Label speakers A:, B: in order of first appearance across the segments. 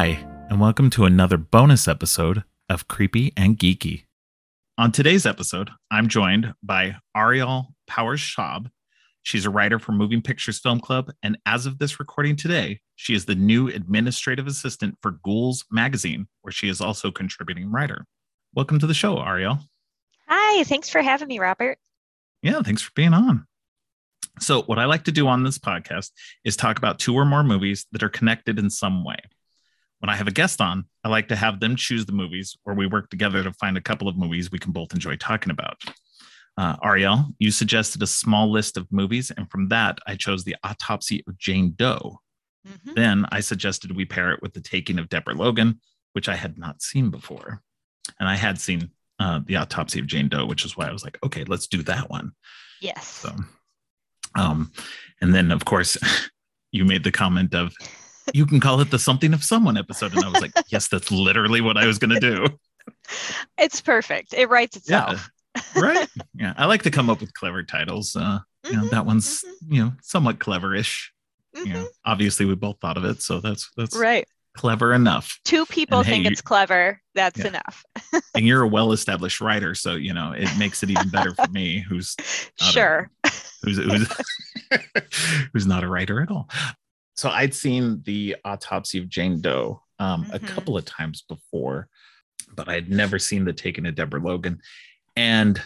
A: Hi, and welcome to another bonus episode of Creepy and Geeky. On today's episode, I'm joined by Ariel Powers Schaub. She's a writer for Moving Pictures Film Club, and as of this recording today, she is the new administrative assistant for Ghouls Magazine, where she is also contributing writer. Welcome to the show, Ariel.
B: Hi, thanks for having me, Robert.
A: Yeah, thanks for being on. So, what I like to do on this podcast is talk about two or more movies that are connected in some way. When I have a guest on, I like to have them choose the movies, or we work together to find a couple of movies we can both enjoy talking about. Uh, Ariel, you suggested a small list of movies, and from that, I chose The Autopsy of Jane Doe. Mm-hmm. Then I suggested we pair it with The Taking of Deborah Logan, which I had not seen before. And I had seen uh, The Autopsy of Jane Doe, which is why I was like, okay, let's do that one.
B: Yes.
A: So, um, and then, of course, you made the comment of, you can call it the something of someone episode. And I was like, yes, that's literally what I was going to do.
B: It's perfect. It writes itself.
A: Yeah. right. Yeah. I like to come up with clever titles. Uh, mm-hmm, you know, that one's, mm-hmm. you know, somewhat cleverish. Mm-hmm. You know, obviously we both thought of it. So that's, that's
B: right.
A: Clever enough.
B: Two people and think hey, it's clever. That's yeah. enough.
A: and you're a well-established writer. So, you know, it makes it even better for me who's
B: sure.
A: Who's, who's, who's not a writer at all so I'd seen the autopsy of Jane Doe um, mm-hmm. a couple of times before, but I had never seen the Taking of Deborah Logan. And,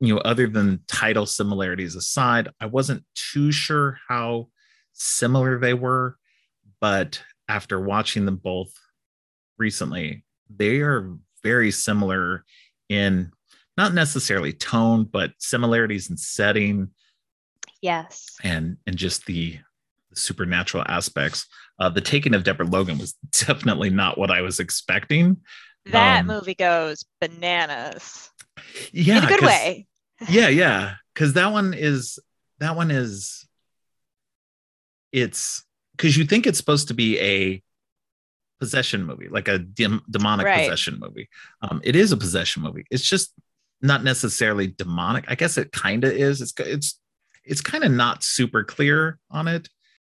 A: you know, other than title similarities aside, I wasn't too sure how similar they were. But after watching them both recently, they are very similar in not necessarily tone, but similarities in setting.
B: Yes.
A: And and just the supernatural aspects. Uh, the taking of Deborah Logan was definitely not what I was expecting.
B: That um, movie goes bananas.
A: Yeah,
B: in a good way.
A: yeah, yeah, because that one is that one is it's because you think it's supposed to be a possession movie, like a dem- demonic right. possession movie. Um, it is a possession movie. It's just not necessarily demonic. I guess it kind of is. It's it's it's kind of not super clear on it.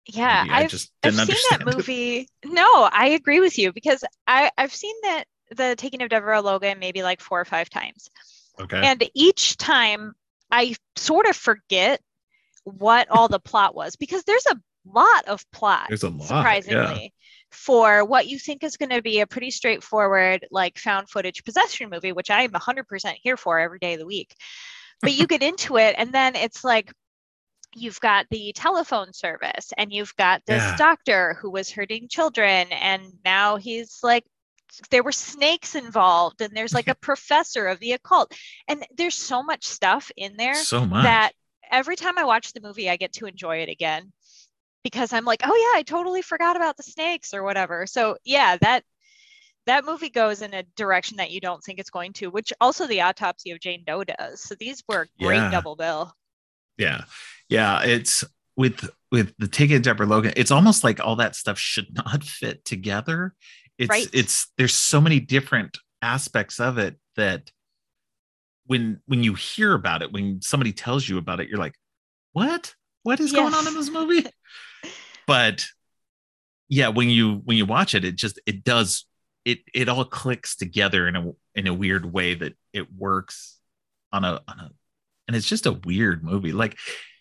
B: Yeah, Maybe I've, just I've seen that movie. No, I agree with you because I, I've seen that the Taking of Deborah Logan maybe like four or five times.
A: Okay.
B: And each time I sort of forget what all the plot was because there's a lot of plot.
A: There's a lot,
B: surprisingly, yeah. for what you think is going to be a pretty straightforward, like found footage possession movie, which I am 100% here for every day of the week. But you get into it, and then it's like, you've got the telephone service and you've got this yeah. doctor who was hurting children and now he's like there were snakes involved and there's like a professor of the occult. And there's so much stuff in there
A: so much.
B: that every time i watch the movie i get to enjoy it again because i'm like oh yeah i totally forgot about the snakes or whatever. So yeah that that movie goes in a direction that you don't think it's going to which also the autopsy of jane doe does. So these were great yeah. double bill
A: yeah yeah it's with with the of deborah logan it's almost like all that stuff should not fit together it's right. it's there's so many different aspects of it that when when you hear about it when somebody tells you about it you're like what what is yes. going on in this movie but yeah when you when you watch it it just it does it it all clicks together in a in a weird way that it works on a on a and it's just a weird movie like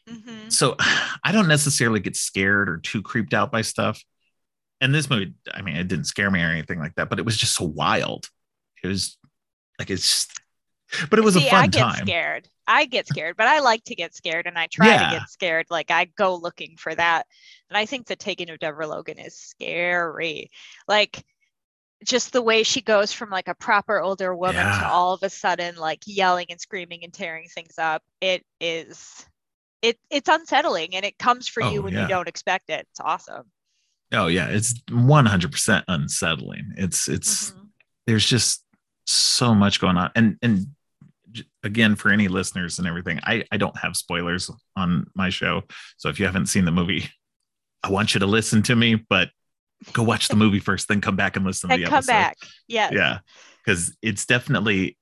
A: Mm-hmm. So I don't necessarily get scared or too creeped out by stuff. And this movie, I mean, it didn't scare me or anything like that, but it was just so wild. It was like it's, but it was See, a fun
B: I get
A: time.
B: Scared. I get scared, but I like to get scared, and I try yeah. to get scared. Like I go looking for that, and I think the taking of Deborah Logan is scary. Like just the way she goes from like a proper older woman yeah. to all of a sudden like yelling and screaming and tearing things up. It is it it's unsettling and it comes for oh, you when yeah. you don't expect it. It's awesome.
A: Oh yeah, it's 100% unsettling. It's it's mm-hmm. there's just so much going on and and again for any listeners and everything, I I don't have spoilers on my show. So if you haven't seen the movie, I want you to listen to me, but go watch the movie first then come back and listen to the
B: come
A: episode.
B: back. Yeah.
A: Yeah. Cuz it's definitely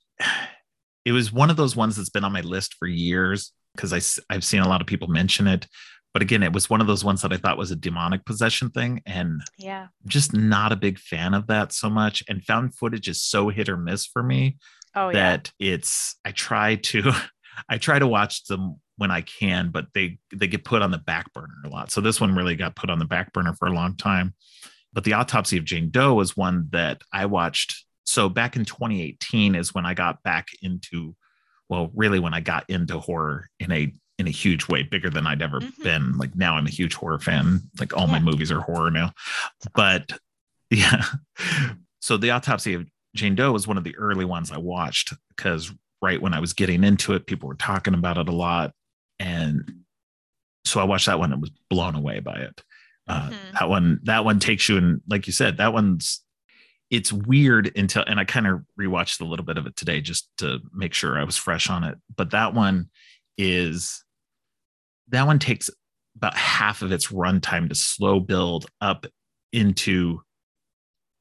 A: it was one of those ones that's been on my list for years because I I've seen a lot of people mention it, but again, it was one of those ones that I thought was a demonic possession thing. And
B: yeah,
A: just not a big fan of that so much. And found footage is so hit or miss for me
B: oh,
A: that yeah. it's I try to I try to watch them when I can, but they they get put on the back burner a lot. So this one really got put on the back burner for a long time. But the autopsy of Jane Doe was one that I watched. So back in 2018 is when I got back into, well, really when I got into horror in a in a huge way, bigger than I'd ever mm-hmm. been. Like now I'm a huge horror fan. Like all yeah. my movies are horror now. But yeah. So the autopsy of Jane Doe was one of the early ones I watched because right when I was getting into it, people were talking about it a lot. And so I watched that one and was blown away by it. Uh, mm-hmm. That one, that one takes you and like you said, that one's it's weird until and I kind of rewatched a little bit of it today just to make sure I was fresh on it. But that one is that one takes about half of its runtime to slow build up into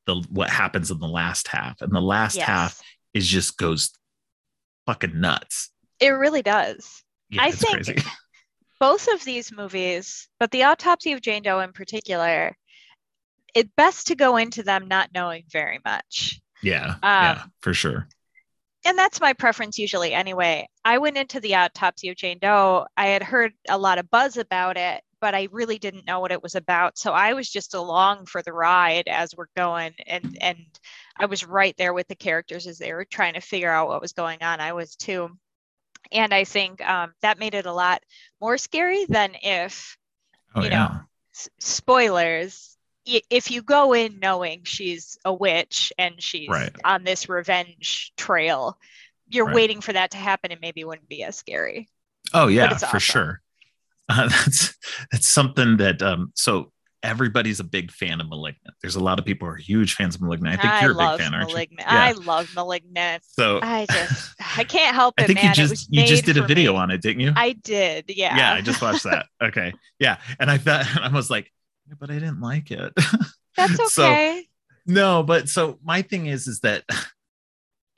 A: the what happens in the last half, and the last yes. half is just goes fucking nuts.
B: It really does. Yeah, I think crazy. both of these movies, but the autopsy of Jane Doe in particular, it's best to go into them not knowing very much.
A: Yeah, um, yeah, for sure.
B: And that's my preference usually anyway. I went into the autopsy of Jane Doe. I had heard a lot of buzz about it, but I really didn't know what it was about. So I was just along for the ride as we're going and and I was right there with the characters as they were trying to figure out what was going on. I was too and I think um, that made it a lot more scary than if, oh, you yeah. know, s- spoilers. if you go in knowing she's a witch and she's right. on this revenge trail, you're right. waiting for that to happen and maybe wouldn't be as scary.
A: Oh yeah, for awesome. sure. Uh, that's that's something that um so everybody's a big fan of Malignant. There's a lot of people who are huge fans of Malignant. I think I you're a big fan, aren't
B: Malignant. you? Yeah. I love Malignant. So I just I can't help it. I think
A: man. you just you just did a video
B: me.
A: on it, didn't you?
B: I did. Yeah.
A: Yeah, I just watched that. okay. Yeah, and I thought I was like, but I didn't like it.
B: That's okay.
A: so, no, but so my thing is, is that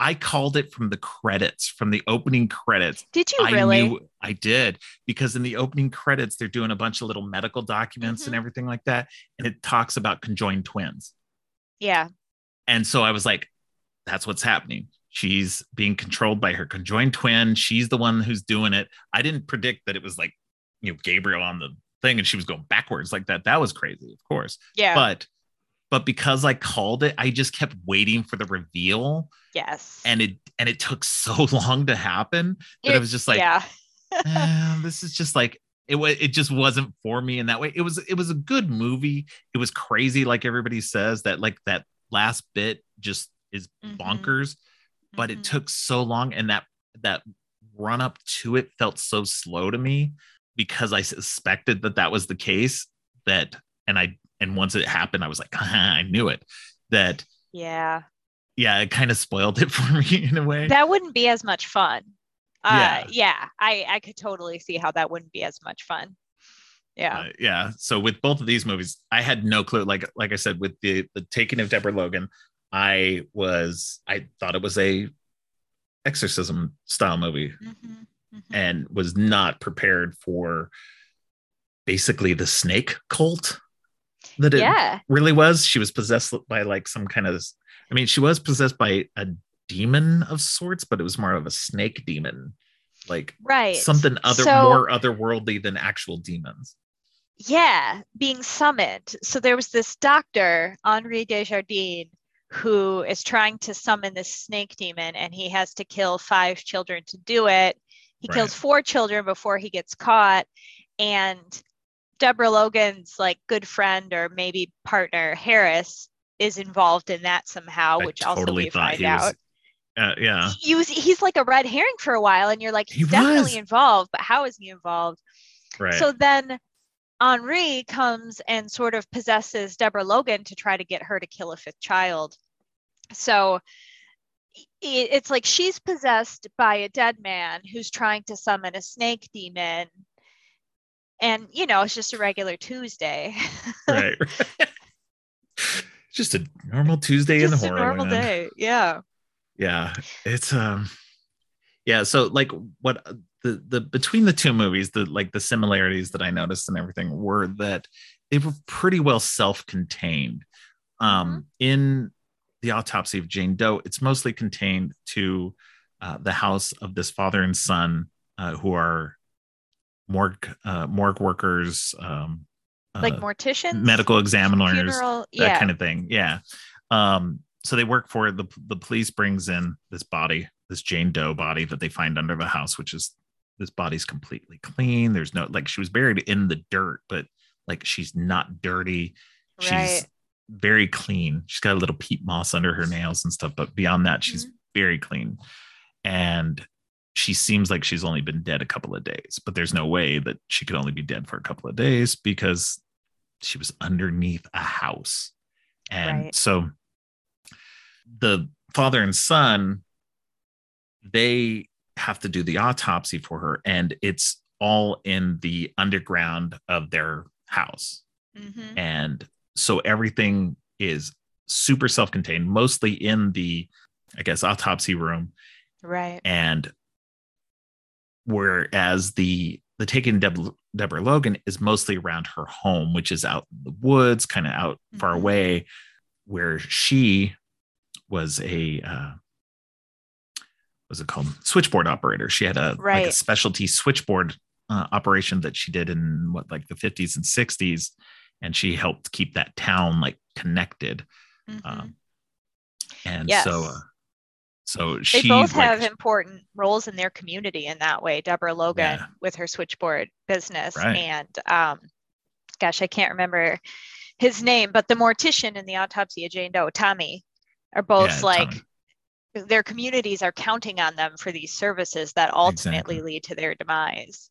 A: I called it from the credits, from the opening credits.
B: Did you really? I, knew,
A: I did because in the opening credits, they're doing a bunch of little medical documents mm-hmm. and everything like that. And it talks about conjoined twins.
B: Yeah.
A: And so I was like, that's what's happening. She's being controlled by her conjoined twin. She's the one who's doing it. I didn't predict that it was like, you know, Gabriel on the thing and she was going backwards like that. That was crazy, of course.
B: Yeah.
A: But but because I called it, I just kept waiting for the reveal.
B: Yes.
A: And it and it took so long to happen that it, I was just like,
B: yeah,
A: eh, this is just like it was it just wasn't for me in that way. It was it was a good movie. It was crazy, like everybody says, that like that last bit just is mm-hmm. bonkers, but mm-hmm. it took so long and that that run up to it felt so slow to me because I suspected that that was the case that and I and once it happened, I was like, I knew it. That
B: yeah,
A: yeah, it kind of spoiled it for me in a way.
B: That wouldn't be as much fun. Uh, yeah, yeah, I I could totally see how that wouldn't be as much fun. Yeah, uh,
A: yeah. So with both of these movies, I had no clue. Like like I said, with the the Taking of Deborah Logan, I was I thought it was a exorcism style movie, mm-hmm, mm-hmm. and was not prepared for basically the snake cult that it yeah. really was. She was possessed by like some kind of, I mean, she was possessed by a demon of sorts, but it was more of a snake demon, like
B: right
A: something other so, more otherworldly than actual demons.
B: Yeah, being summoned. So there was this doctor, Henri Desjardins, who is trying to summon this snake demon, and he has to kill five children to do it. He right. kills four children before he gets caught, and Deborah Logan's like good friend or maybe partner Harris is involved in that somehow, I which totally also we find out. Was,
A: uh, yeah,
B: he was, he's like a red herring for a while, and you're like, he's he definitely involved, but how is he involved?
A: Right.
B: So then Henri comes and sort of possesses Deborah Logan to try to get her to kill a fifth child. So it's like she's possessed by a dead man who's trying to summon a snake demon and you know it's just a regular tuesday
A: right just a normal tuesday just in the horror
B: normal day yeah
A: yeah it's um yeah so like what the the between the two movies, the like the similarities that I noticed and everything were that they were pretty well self-contained. Um, mm-hmm. in the autopsy of Jane Doe, it's mostly contained to uh, the house of this father and son uh, who are morgue uh, morgue workers, um,
B: like uh, morticians,
A: medical examiners, Funeral, that yeah. kind of thing. Yeah. Um, so they work for the the police brings in this body, this Jane Doe body that they find under the house, which is this body's completely clean. There's no like she was buried in the dirt, but like she's not dirty. Right. She's very clean. She's got a little peat moss under her nails and stuff, but beyond that, she's mm-hmm. very clean. And she seems like she's only been dead a couple of days, but there's no way that she could only be dead for a couple of days because she was underneath a house. And right. so the father and son, they have to do the autopsy for her, and it's all in the underground of their house. Mm-hmm. And so everything is super self contained, mostly in the, I guess, autopsy room.
B: Right.
A: And whereas the the taken Deb- Deborah Logan is mostly around her home, which is out in the woods, kind of out mm-hmm. far away, where she was a uh, was it called switchboard operator. She had a right. like a specialty switchboard uh, operation that she did in what like the 50s and 60s, and she helped keep that town like connected. Mm-hmm. Um, and yes. so uh, so she
B: they both like, have important roles in their community in that way. Deborah Logan yeah. with her switchboard business, right. and um, gosh, I can't remember his name, but the mortician in the autopsy of Jane Doe, Tommy, are both yeah, like Tommy. their communities are counting on them for these services that ultimately exactly. lead to their demise.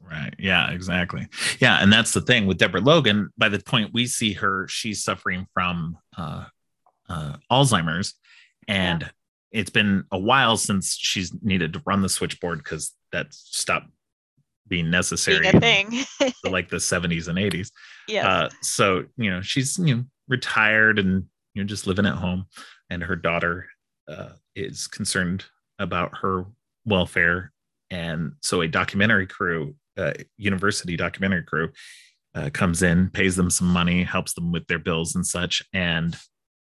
A: Right. Yeah, exactly. Yeah. And that's the thing with Deborah Logan. By the point we see her, she's suffering from uh, uh, Alzheimer's. And yeah it's been a while since she's needed to run the switchboard because that stopped being necessary
B: being a thing.
A: like the 70s and 80s yeah. Uh, so you know she's you know retired and you know just living at home and her daughter uh, is concerned about her welfare. And so a documentary crew uh, university documentary crew uh, comes in pays them some money helps them with their bills and such and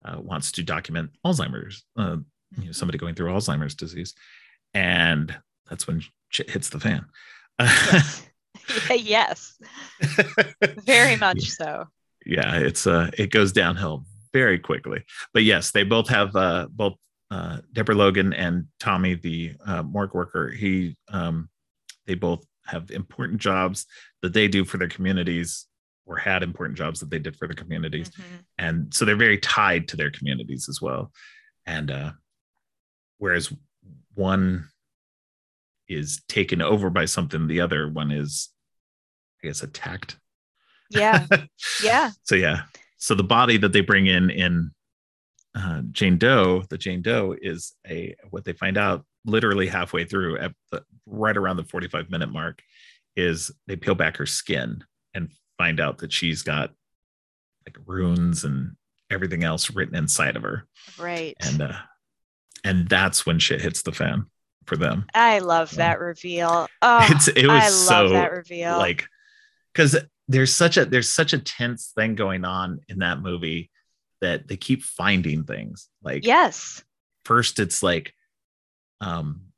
A: uh, wants to document alzheimer's uh, you know, somebody going through Alzheimer's disease. And that's when shit hits the fan.
B: Yes. yes. Very much so.
A: Yeah, it's uh it goes downhill very quickly. But yes, they both have uh both uh Deborah Logan and Tommy the uh morgue worker. He um they both have important jobs that they do for their communities or had important jobs that they did for the communities. Mm-hmm. And so they're very tied to their communities as well. And uh whereas one is taken over by something the other one is i guess attacked.
B: Yeah. Yeah.
A: So yeah. So the body that they bring in in uh, jane doe the jane doe is a what they find out literally halfway through at the, right around the 45 minute mark is they peel back her skin and find out that she's got like runes and everything else written inside of her.
B: Right.
A: And uh and that's when shit hits the fan for them.
B: I love that reveal. Oh, it's it was I so that reveal.
A: Like because there's such a there's such a tense thing going on in that movie that they keep finding things. Like
B: yes,
A: first it's like um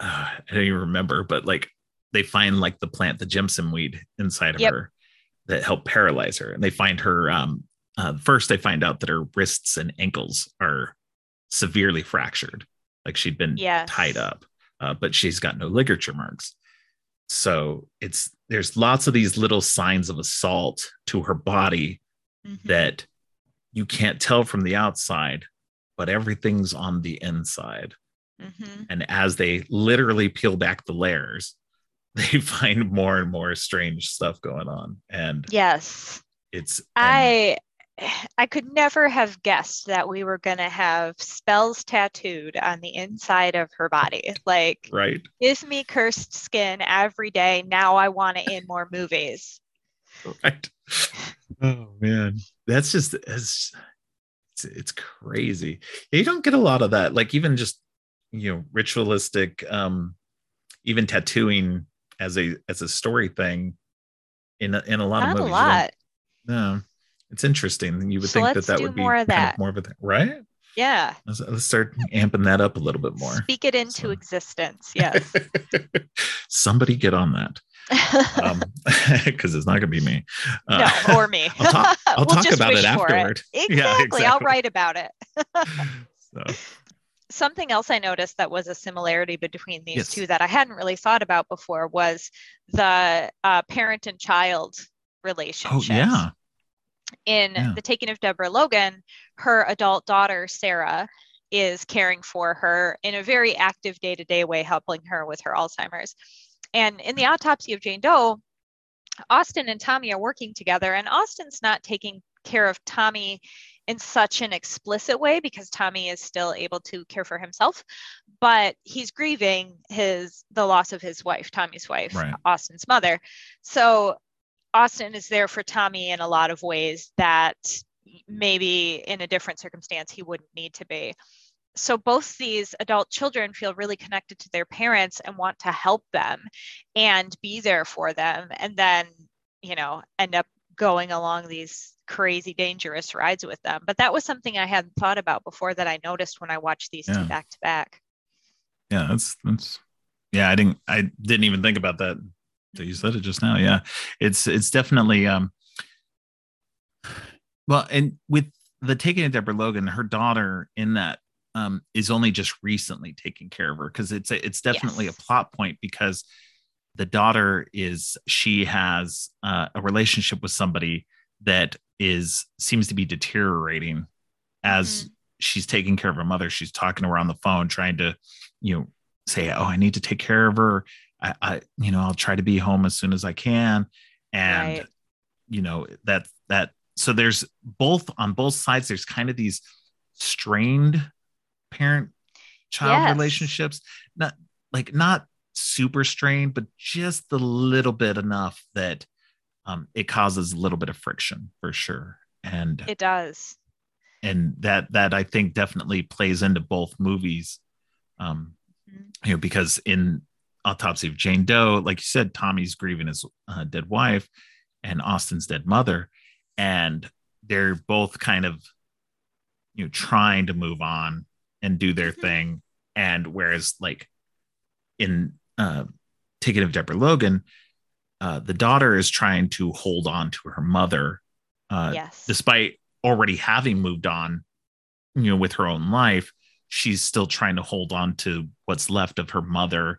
A: uh, I don't even remember, but like they find like the plant, the jimson weed inside of yep. her that help paralyze her, and they find her. Um, uh, first, they find out that her wrists and ankles are severely fractured, like she'd been yes. tied up, uh, but she's got no ligature marks. So it's there's lots of these little signs of assault to her body mm-hmm. that you can't tell from the outside, but everything's on the inside. Mm-hmm. And as they literally peel back the layers, they find more and more strange stuff going on. And
B: yes,
A: it's
B: I I could never have guessed that we were going to have spells tattooed on the inside of her body. Like,
A: right.
B: Give me cursed skin every day. Now I want it in more movies.
A: Right. Oh man, that's just it's it's, it's crazy. You don't get a lot of that. Like even just you know ritualistic um even tattooing as a as a story thing in a, in a lot
B: Not
A: of movies.
B: a lot.
A: No, it's interesting. You would
B: So
A: think that that would be
B: more of
A: kind
B: that.
A: more of a thing, right?
B: Yeah.
A: Let's, let's start amping that up a little bit more.
B: Speak it into
A: So-
B: existence. Yes.
A: Somebody get on that, because it's not going to be me. Uh,
B: no, or me.
A: I'll talk- I'll
B: We'll
A: talk about it afterward.
B: Exactly.
A: Yeah,
B: I'll write about it.
A: so,
B: Something else I noticed that was a similarity between these
A: Yes.
B: two that I hadn't really thought about before was the uh, parent and child
A: relationship.
B: oh
A: yeah,
B: in
A: Yeah.
B: the taking of Deborah Logan, her adult daughter, Sarah, is caring for her in a very active day to day way, helping her with her Alzheimer's. And in the autopsy of Jane Doe, Austin and Tommy are working together, and Austin's not taking care of Tommy in such an explicit way because Tommy is still able to care for himself, but he's grieving his the loss of his wife, Tommy's wife,
A: Right.
B: Austin's mother. So Austin is there for Tommy in a lot of ways that maybe in a different circumstance he wouldn't need to be. So both these adult children feel really connected to their parents and want to help them and be there for them and then, you know, end up going along these crazy dangerous rides with them. But that was something I hadn't thought about before that I noticed when I watched these two back to back.
A: yeah. That's that's yeah. I didn't I didn't even think about that. You said it just now. Yeah, it's it's definitely um. Well, and with the taking of Deborah Logan, her daughter in that um is only just recently taking care of her because it's a, it's definitely
B: Yes.
A: a plot point because the daughter is she has uh, a relationship with somebody that is seems to be deteriorating as she's taking care of her mother she's talking to her on the phone trying to you know say oh i need to take care of her i, I you know i'll try to be home as soon as i can and
B: Right.
A: you know that that so there's both on both sides there's kind of these strained parent child
B: Yes.
A: relationships not like not super strained but just a little bit enough that um, it causes a little bit of friction for sure and
B: It does.
A: and that that i think definitely plays into both movies um
B: Mhm.
A: you know because in autopsy of jane doe like you said tommy's grieving his uh, dead wife and austin's dead mother and they're both kind of you know trying to move on and do their
B: Mhm.
A: thing and whereas like in uh taking of deborah logan uh the daughter is trying to hold on to her mother uh
B: yes.
A: despite already having moved on, you know, with her own life, she's still trying to hold on to what's left of her mother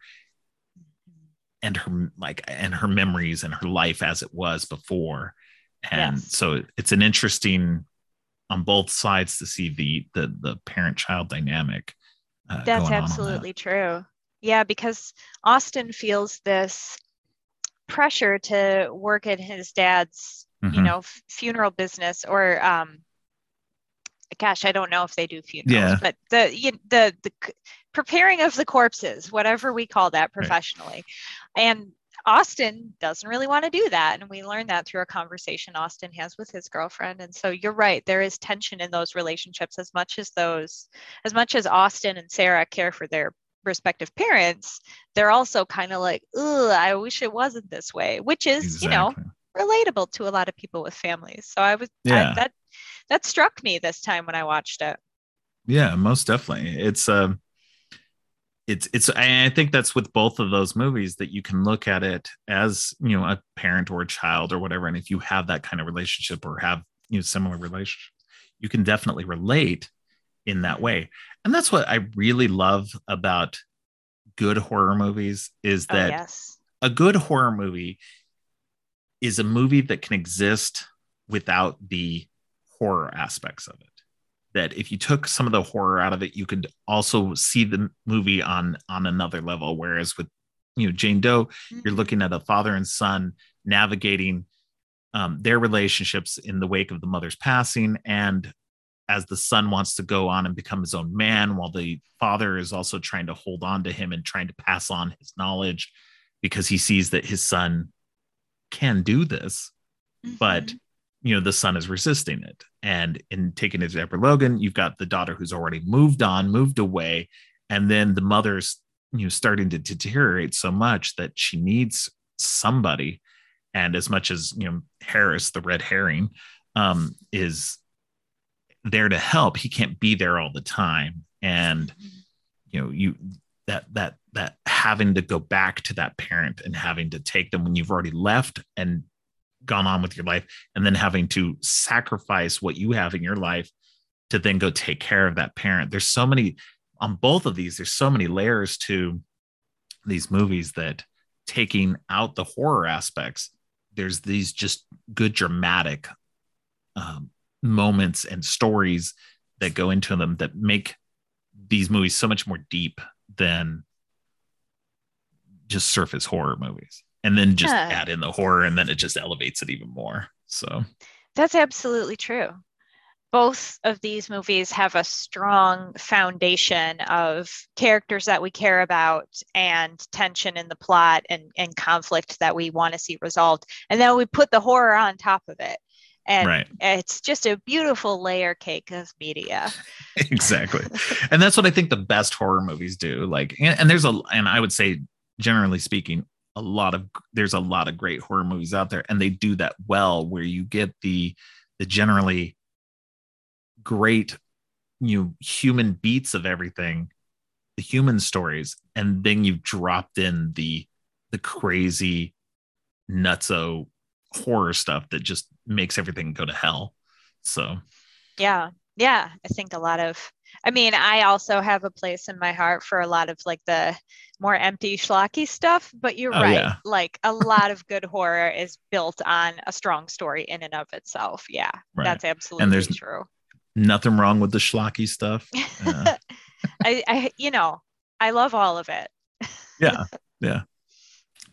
A: and her like and her memories and her life as it was before. And
B: Yes.
A: so it's an interesting on both sides to see the the the parent child dynamic. Uh,
B: That's
A: on that.
B: absolutely true. Yeah, because Austin feels this pressure to work at his dad's, you
A: Mhm.
B: know, f- funeral business or um gosh, I don't know if they do funerals,
A: Yeah.
B: but the you, the the preparing of the corpses, whatever we call that professionally. And Austin doesn't really want to do that. And we learned that through a conversation Austin has with his girlfriend. And so you're right, there is tension in those relationships as much as those, as much as Austin and Sarah care for their respective parents, they're also kind of like, ugh, I wish it wasn't this way, which is, you know, relatable to a lot of people with families. So I was, I-
A: Yeah.
B: that, that struck me this time when I watched it.
A: Yeah, most definitely. It's um it's it's I I think that's with both of those movies that you can look at it as, you know, a parent or a child or whatever. And if you have that kind of relationship or have, you know, similar relationships, you can definitely relate in that way. And that's what I really love about good horror movies is
B: Oh,
A: that
B: yes.
A: a good horror movie is a movie that can exist without the horror aspects of it that if you took some of the horror out of it you could also see the movie on on another level whereas with you know jane doe you're
B: Mhm.
A: looking at a father and son navigating um, their relationships in the wake of the mother's passing and as the son wants to go on and become his own man while the father is also trying to hold on to him and trying to pass on his knowledge because he sees that his son can do this but
B: Mhm.
A: You know the son is resisting it. And in taking it to Deborah Logan you've got the daughter who's already moved on moved away. And then the mother's you know starting to deteriorate so much that she needs somebody. And as much as you know harris the red herring um, is there to help he can't be there all the time. And you know you that that that having to go back to that parent and having to take them when you've already left and gone on with your life and then having to sacrifice what you have in your life to then go take care of that parent. There's so many on both of these there's so many layers to these movies that taking out the horror aspects there's these just good dramatic um, moments and stories that go into them that make these movies so much more deep than just surface horror movies and then just yeah. add in the horror and then it just elevates it even more so
B: that's absolutely true both of these movies have a strong foundation of characters that we care about and tension in the plot and, and conflict that we want to see resolved. And then we put the horror on top of it. And right. it's just a beautiful layer cake of media.
A: exactly. and that's what I think the best horror movies do. Like, and, and there's a, and I would say, generally speaking, a lot of, there's a lot of great horror movies out there and they do that well where you get the, the generally great you know human beats of everything the human stories and then you've dropped in the the crazy nutso horror stuff that just makes everything go to hell. So
B: yeah. Yeah. I think a lot of i mean i also have a place in my heart for a lot of like the more empty schlocky stuff but you're oh, right yeah. like a lot of good horror is built on a strong story in and of itself yeah right. that's absolutely and there's, true
A: nothing wrong with the schlocky stuff.
B: Uh, I, I, you know, I love all of it.
A: yeah, yeah,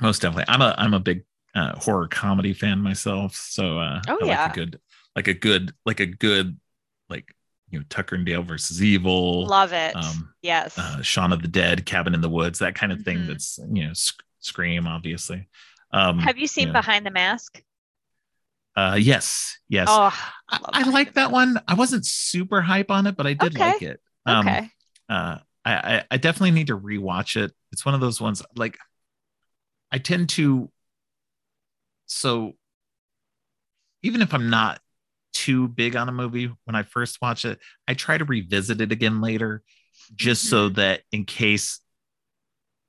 A: most definitely. I'm a I'm a big uh, horror comedy fan myself, so uh,
B: oh
A: I
B: yeah,
A: like a good like a good like a good like you know Tucker and Dale versus Evil.
B: Love it. Um, yes.
A: Uh, Shaun of the Dead, Cabin in the Woods, that kind of thing. Mm-hmm. That's you know sc- Scream, obviously.
B: Um, Have you seen you know, Behind the Mask?
A: Uh, yes, yes. Oh, I, I like that one. I wasn't super hype on it, but I did okay. like it.
B: Um, okay.
A: Uh, I, I definitely need to rewatch it. It's one of those ones like I tend to. So even if I'm not too big on a movie when I first watch it, I try to revisit it again later, just mm-hmm. so that in case,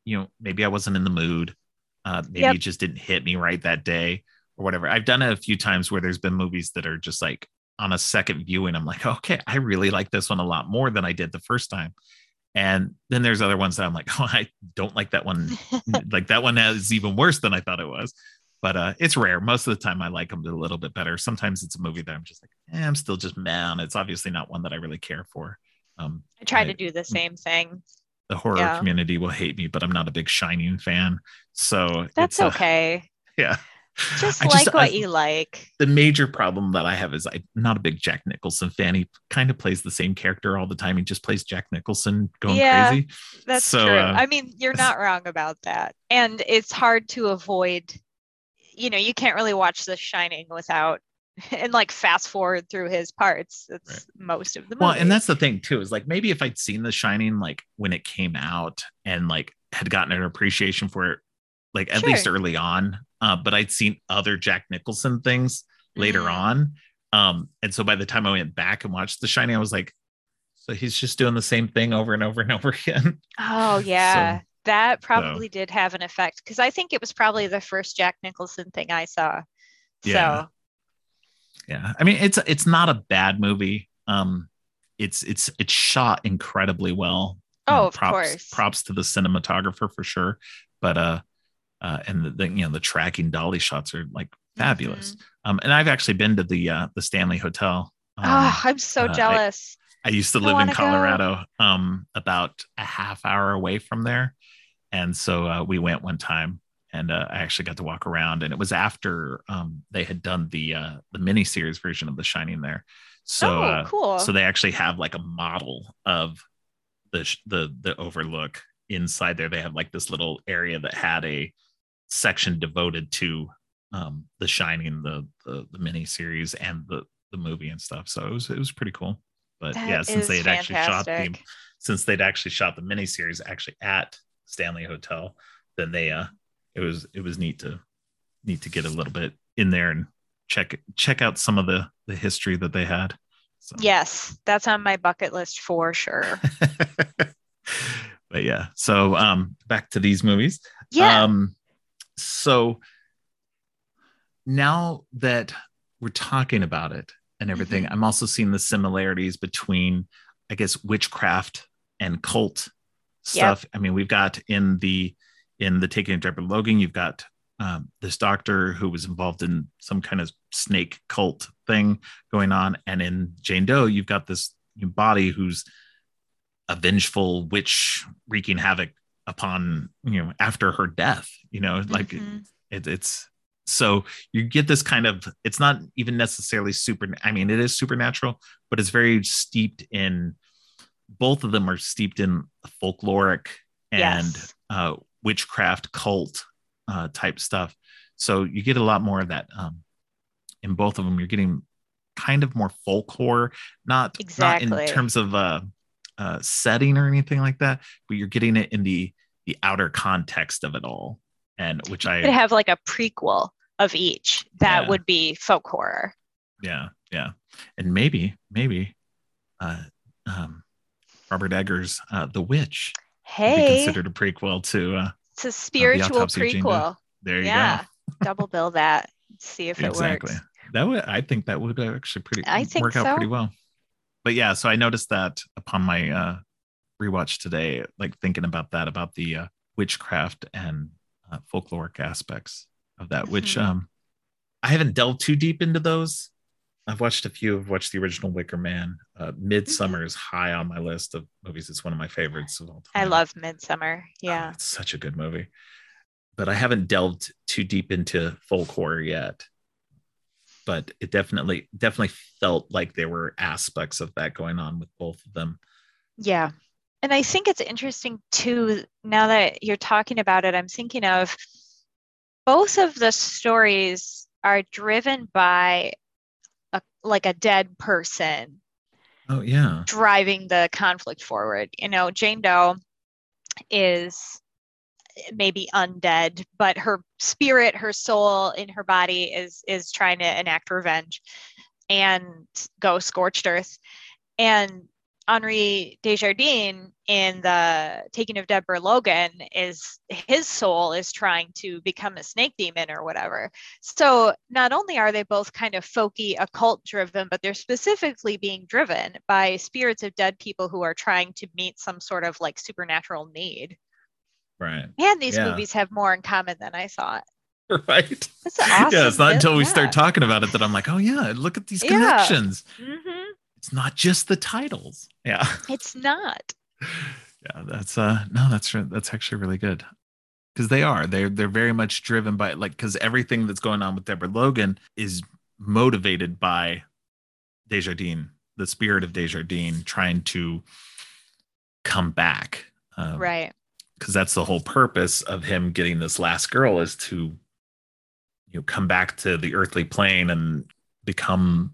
A: you know, maybe I wasn't in the mood, uh, maybe yep. it just didn't hit me right that day or whatever. I've done it a few times where there's been movies that are just like on a second viewing, I'm like, okay, I really like this one a lot more than I did the first time. And then there's other ones that I'm like, oh, I don't like that one. like that one is even worse than I thought it was. But uh, it's rare. Most of the time, I like them a little bit better. Sometimes it's a movie that I'm just like, eh, I'm still just man. It's obviously not one that I really care for. Um,
B: I try I, to do the same thing.
A: The horror yeah. community will hate me, but I'm not a big Shining fan. So
B: that's uh, okay.
A: Yeah.
B: Just I like just, what I, you like.
A: The major problem that I have is I'm not a big Jack Nicholson fan. He kind of plays the same character all the time. He just plays Jack Nicholson going yeah, crazy.
B: That's so, true. Uh, I mean, you're not wrong about that. And it's hard to avoid, you know, you can't really watch The Shining without and like fast forward through his parts. That's right. most of the movie.
A: Well, and that's the thing too, is like maybe if I'd seen The Shining like when it came out and like had gotten an appreciation for it like at sure. least early on. Uh, but I'd seen other Jack Nicholson things later mm. on. Um, and so by the time I went back and watched The Shining, I was like, so he's just doing the same thing over and over and over again.
B: Oh yeah. So, that probably did have an effect because I think it was probably the first Jack Nicholson thing I saw. Yeah. So
A: yeah. I mean it's it's not a bad movie. Um it's it's it's shot incredibly well.
B: Oh, um,
A: of props,
B: course.
A: Props to the cinematographer for sure. But uh uh, and the, the, you know the tracking dolly shots are like fabulous. Mm-hmm. Um, and I've actually been to the uh, the Stanley Hotel. Um,
B: oh, I'm so uh, jealous.
A: I, I, used to live in Colorado, um, about a half hour away from there, and so uh, we went one time, and uh, I actually got to walk around. And it was after um, they had done the uh, the miniseries version of The Shining there. So oh, cool. So they actually have like a model of the the the overlook inside there. They have like this little area that had a section devoted to um, the Shining, the the, the mini series, and the the movie and stuff. So it was it was pretty cool. But that yeah, since they had fantastic. actually shot the since they'd actually shot the mini series actually at Stanley Hotel, then they uh it was it was neat to neat to get a little bit in there and check check out some of the the history that they had.
B: So. Yes, that's on my bucket list for sure.
A: but yeah, so um back to these movies.
B: Yeah.
A: Um so now that we're talking about it and everything, mm-hmm. I'm also seeing the similarities between I guess witchcraft and cult stuff. Yep. I mean, we've got in the in the Taking of Deborah Logan, you've got um, this doctor who was involved in some kind of snake cult thing going on, and in Jane Doe, you've got this body who's a vengeful witch wreaking havoc upon you know after her death. You know, like mm-hmm. it, it's so you get this kind of it's not even necessarily super i mean it is supernatural but it's very steeped in both of them are steeped in folkloric and yes. uh, witchcraft cult uh, type stuff. So you get a lot more of that um, in both of them. You're getting kind of more folk horror, not exactly. not in terms of uh, uh, setting or anything like that, but you're getting it in the the outer context of it all. And which I
B: could have like a prequel of each that yeah. would be folk horror.
A: Yeah, yeah, and maybe maybe uh, um, Robert Eggers' uh, The Witch.
B: Hey,
A: considered a prequel to. Uh,
B: it's a spiritual uh, prequel.
A: There you yeah. go.
B: Double bill that. See if exactly. it works.
A: That would I think that would actually pretty I think work so. out pretty well. But yeah, so I noticed that upon my uh rewatch today, like thinking about that, about the uh, witchcraft and uh, folkloric aspects of that, mm-hmm. which um I haven't delved too deep into those I've watched a few. I've watched the original Wicker Man. Uh, mm-hmm. is high on my list of movies. It's one of my favorites of all time.
B: I love Midsummer. Yeah,
A: oh, it's such a good movie. But I haven't delved too deep into folk horror yet. But it definitely, definitely felt like there were aspects of that going on with both of them.
B: Yeah, and I think it's interesting too. Now that you're talking about it, I'm thinking of both of the stories are driven by a, like a dead person
A: oh yeah.
B: driving the conflict forward. You know jane doe is maybe undead but her spirit her soul in her body is is trying to enact revenge and go scorched earth. And Henri Desjardins in the Taking of Deborah Logan is his soul is trying to become a snake demon or whatever. So not only are they both kind of folky occult driven, but they're specifically being driven by spirits of dead people who are trying to meet some sort of like supernatural need.
A: Right.
B: And these yeah. movies have more in common than I thought.
A: Right. Awesome yeah, it's not until we yeah. start talking about it that I'm like, oh yeah, look at these connections. Yeah. Mm-hmm it's not just the titles. Yeah.
B: It's not.
A: yeah, that's uh no, that's that's actually really good. Because they are. They're they're very much driven by like because everything that's going on with Deborah Logan is motivated by Desjardins, the spirit of Desjardins trying to come back.
B: Um, right.
A: Because that's the whole purpose of him getting this last girl is to you know come back to the earthly plane and become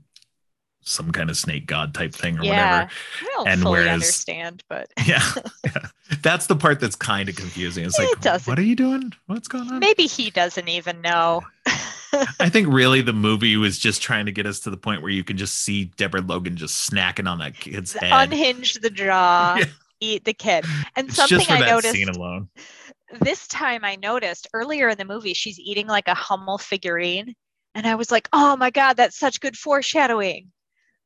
A: some kind of snake god type thing or yeah, whatever.
B: I don't and fully whereas, understand, but
A: yeah, yeah, that's the part that's kind of confusing. It's like, it what are you doing? What's going on?
B: Maybe he doesn't even know.
A: I think really the movie was just trying to get us to the point where you can just see Deborah Logan just snacking on that kid's head,
B: unhinge the jaw, yeah. eat the kid, and it's something I noticed.
A: Scene alone.
B: This time I noticed earlier in the movie she's eating like a Hummel figurine, and I was like, "Oh my god, that's such good foreshadowing."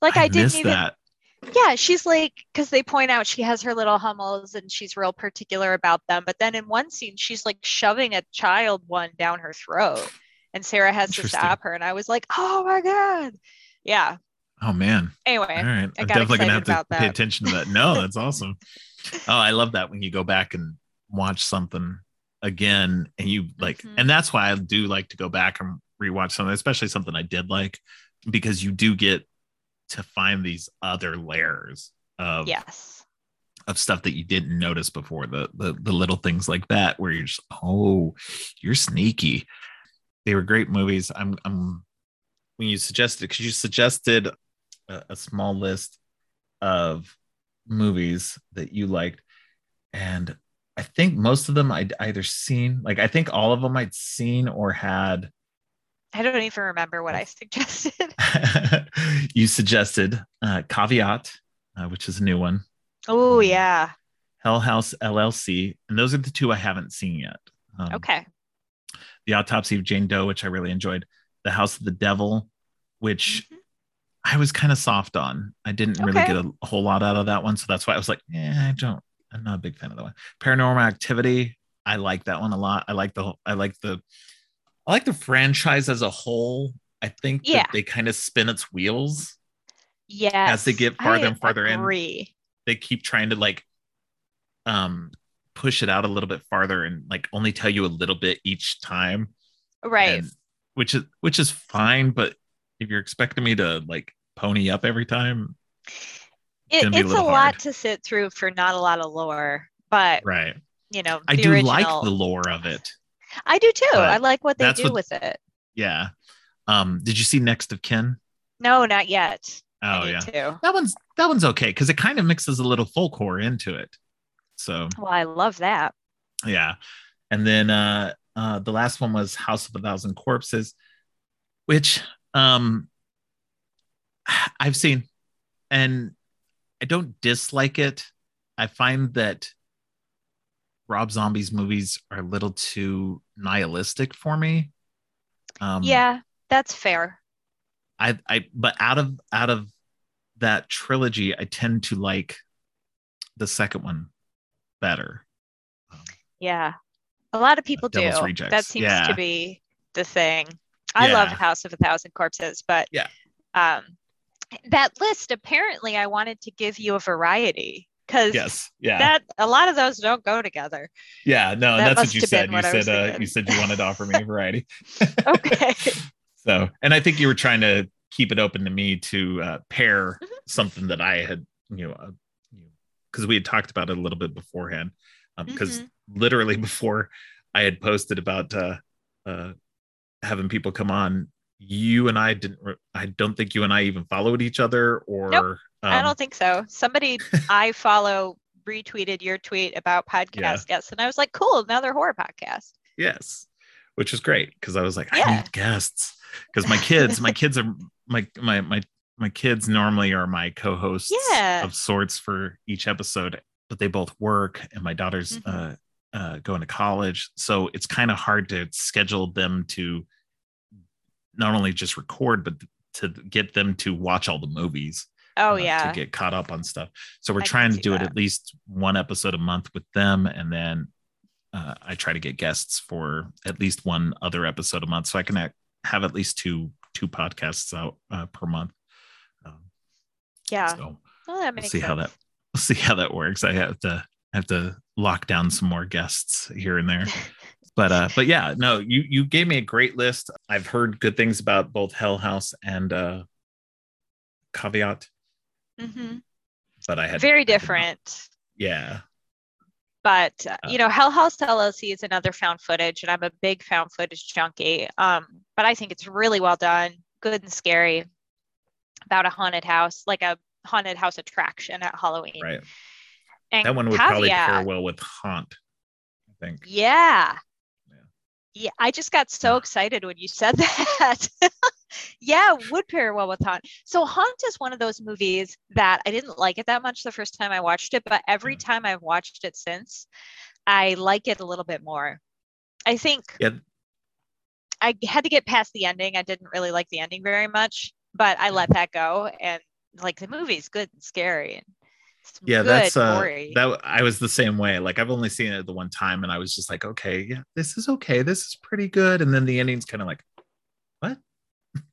B: Like I, I didn't even. That. Yeah, she's like because they point out she has her little hummels and she's real particular about them. But then in one scene, she's like shoving a child one down her throat, and Sarah has to stop her. And I was like, oh my god, yeah.
A: Oh man.
B: Anyway,
A: all right. I'm definitely gonna have to pay attention to that. No, that's awesome. oh, I love that when you go back and watch something again and you like mm-hmm. and that's why I do like to go back and rewatch something, especially something I did like, because you do get to find these other layers of
B: yes
A: of stuff that you didn't notice before the, the the little things like that where you're just oh you're sneaky they were great movies i'm i'm when you suggested because you suggested a, a, small list of movies that you liked and I think most of them I'd either seen, like I think all of them I'd seen or had.
B: I don't even remember what I suggested.
A: you suggested uh, Caveat, uh, which is a new one.
B: Oh yeah.
A: Hell House LLC, and those are the two I haven't seen yet.
B: Um, okay.
A: The Autopsy of Jane Doe, which I really enjoyed. The House of the Devil, which mm-hmm. I was kind of soft on. I didn't okay. really get a, a, whole lot out of that one, so that's why I was like, yeah, I don't. I'm not a big fan of that one. Paranormal Activity, I like that one a lot. I like the I like the I like the franchise as a whole. I think yeah. that they kind of spin its wheels.
B: Yeah.
A: As they get farther I and farther agree. in, they keep trying to like um push it out a little bit farther and like only tell you a little bit each time.
B: Right.
A: And, which is which is fine, but if you're expecting me to like pony up every time,
B: it, it's a, a lot to sit through for not a lot of lore. But
A: right,
B: you know,
A: I do original, like the lore of it.
B: I do too. I like what they do what, with it.
A: Yeah. Um, did you see Next of Kin?
B: No, not yet.
A: Oh yeah, to. that one's that one's okay because it kind of mixes a little folk horror into it. So
B: well, I love that.
A: Yeah, and then uh, uh, the last one was House of a Thousand Corpses, which um, I've seen, and I don't dislike it. I find that Rob Zombie's movies are a little too nihilistic for me.
B: Um, yeah, that's fair.
A: I, I, but out of out of that trilogy, I tend to like the second one better.
B: Yeah, a lot of people do. Rejects. That seems yeah. to be the thing. I yeah. love House of a Thousand Corpses, but
A: yeah,
B: um, that list apparently I wanted to give you a variety because
A: yes, yeah,
B: that a lot of those don't go together.
A: Yeah, no, that that's what you said. You said uh, you said you wanted to offer me a variety.
B: okay.
A: so, and I think you were trying to keep it open to me to uh, pair mm-hmm. something that I had, you know, because uh, we had talked about it a little bit beforehand. Because um, mm-hmm. literally before I had posted about uh, uh, having people come on, you and I didn't. I don't think you and I even followed each other, or
B: nope, um, I don't think so. Somebody I follow retweeted your tweet about podcast yeah. guests, and I was like, "Cool, another horror podcast."
A: Yes, which is great because I was like, "I need guests," because my kids, my kids are my my my my kids normally are my co-hosts
B: yeah.
A: of sorts for each episode, but they both work, and my daughter's mm-hmm. uh, uh, going to college, so it's kind of hard to schedule them to not only just record, but to get them to watch all the movies.
B: Oh uh, yeah,
A: to get caught up on stuff. So we're I trying to do that. it at least one episode a month with them, and then uh, I try to get guests for at least one other episode a month, so I can have at least two two podcasts out uh, per month. Um,
B: yeah. So well, that makes
A: we'll see
B: sense.
A: how that we'll see how that works. I have to have to lock down some more guests here and there. but uh but yeah no you you gave me a great list. I've heard good things about both hell house and uh caveat.
B: Mm-hmm.
A: but i had
B: very different.
A: Yeah.
B: But uh, uh, you know hell house llc is another found footage and i'm a big found footage junkie. Um but i think it's really well done good and scary about a haunted house like a haunted house attraction at halloween.
A: Right. And that one would caveat, probably pair well with haunt i think.
B: Yeah yeah, I just got so excited when you said that. yeah, would pair well with Haunt. So Haunt is one of those movies that I didn't like it that much the first time I watched it, but every mm. time I've watched it since, I like it a little bit more. I think
A: yeah.
B: I had to get past the ending. I didn't really like the ending very much, but I let that go and like the movie's good and scary and
A: yeah that's uh that i was the same way like i've only seen it the one time and i was just like okay yeah this is okay this is pretty good and then the ending's kind of like what?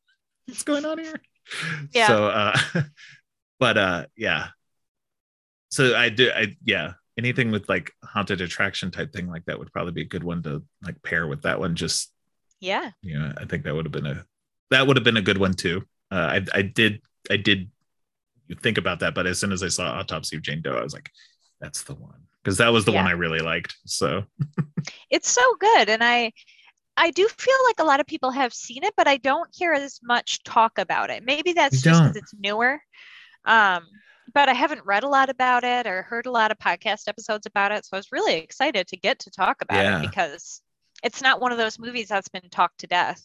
A: What's going on here? Yeah. So uh but uh yeah. So i do i yeah anything with like haunted attraction type thing like that would probably be a good one to like pair with that one just
B: yeah.
A: You know i think that would have been a that would have been a good one too. Uh i i did i did you think about that. But as soon as I saw Autopsy of Jane Doe, I was like, that's the one because that was the yeah. one I really liked. So
B: it's so good, and I I do feel like a lot of people have seen it, but I don't hear as much talk about it. Maybe that's just because it's newer. Um, but I haven't read a lot about it or heard a lot of podcast episodes about it. So I was really excited to get to talk about yeah. it because it's not one of those movies that's been talked to death.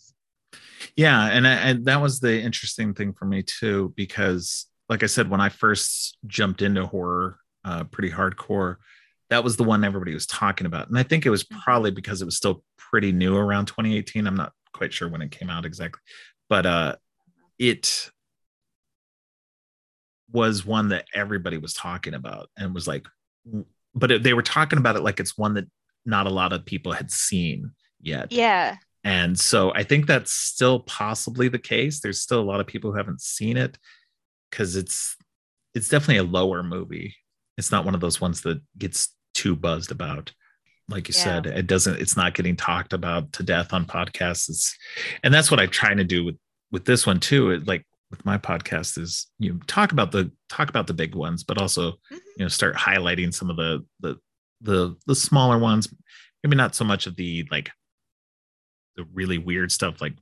A: Yeah, and, I, and that was the interesting thing for me too, because like I said, when I first jumped into horror, uh, pretty hardcore, that was the one everybody was talking about, and I think it was mm-hmm. probably because it was still pretty new around 2018. I'm not quite sure when it came out exactly, but uh, it was one that everybody was talking about and was like, but it, they were talking about it like it's one that not a lot of people had seen yet.
B: Yeah.
A: And so I think that's still possibly the case. There's still a lot of people who haven't seen it because it's it's definitely a lower movie. It's not one of those ones that gets too buzzed about. Like you yeah. said, it doesn't. It's not getting talked about to death on podcasts. It's, and that's what I'm trying to do with with this one too. It, like with my podcast is you know, talk about the talk about the big ones, but also mm-hmm. you know start highlighting some of the the the the smaller ones. Maybe not so much of the like the really weird stuff like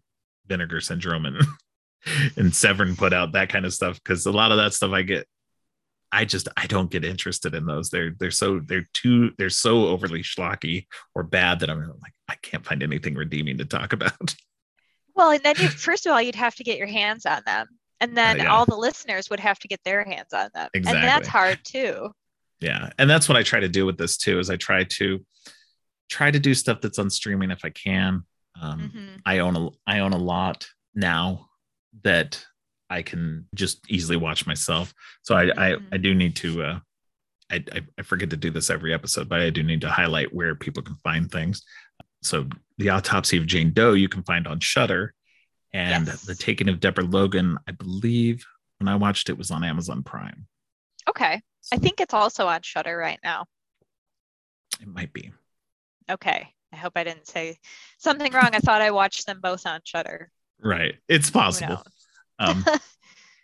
A: Vinegar Syndrome and and Severin put out that kind of stuff because a lot of that stuff I get I just I don't get interested in those. They're they're so they're too they're so overly schlocky or bad that I'm like I can't find anything redeeming to talk about.
B: Well, and then you, first of all, you'd have to get your hands on them, and then uh, yeah. all the listeners would have to get their hands on them, exactly. and that's hard too.
A: Yeah, and that's what I try to do with this too. Is I try to try to do stuff that's on streaming if I can. Um, mm-hmm. I own a I own a lot now that I can just easily watch myself. So I mm-hmm. I, I do need to. Uh, I, I forget to do this every episode, but I do need to highlight where people can find things. So the autopsy of Jane Doe you can find on Shudder, and yes. the taking of Deborah Logan, I believe when I watched it was on Amazon Prime.
B: Okay, I think it's also on Shudder right now.
A: It might be.
B: Okay, I hope I didn't say something wrong. I thought I watched them both on Shudder.
A: Right, it's possible. Um,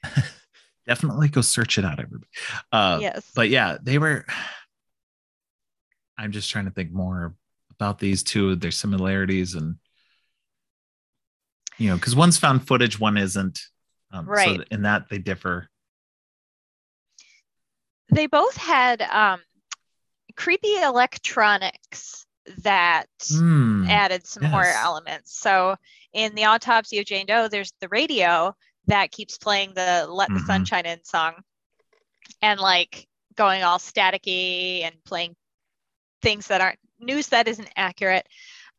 A: definitely go search it out, everybody. Uh, yes, but yeah, they were. I'm just trying to think more about these two, their similarities, and you know, because one's found footage, one isn't. Um, right. So in that they differ.
B: They both had um, creepy electronics that mm, added some yes. horror elements. So in the autopsy of Jane Doe, there's the radio that keeps playing the Let the mm-hmm. Sunshine In song and like going all staticky and playing things that aren't news that isn't accurate.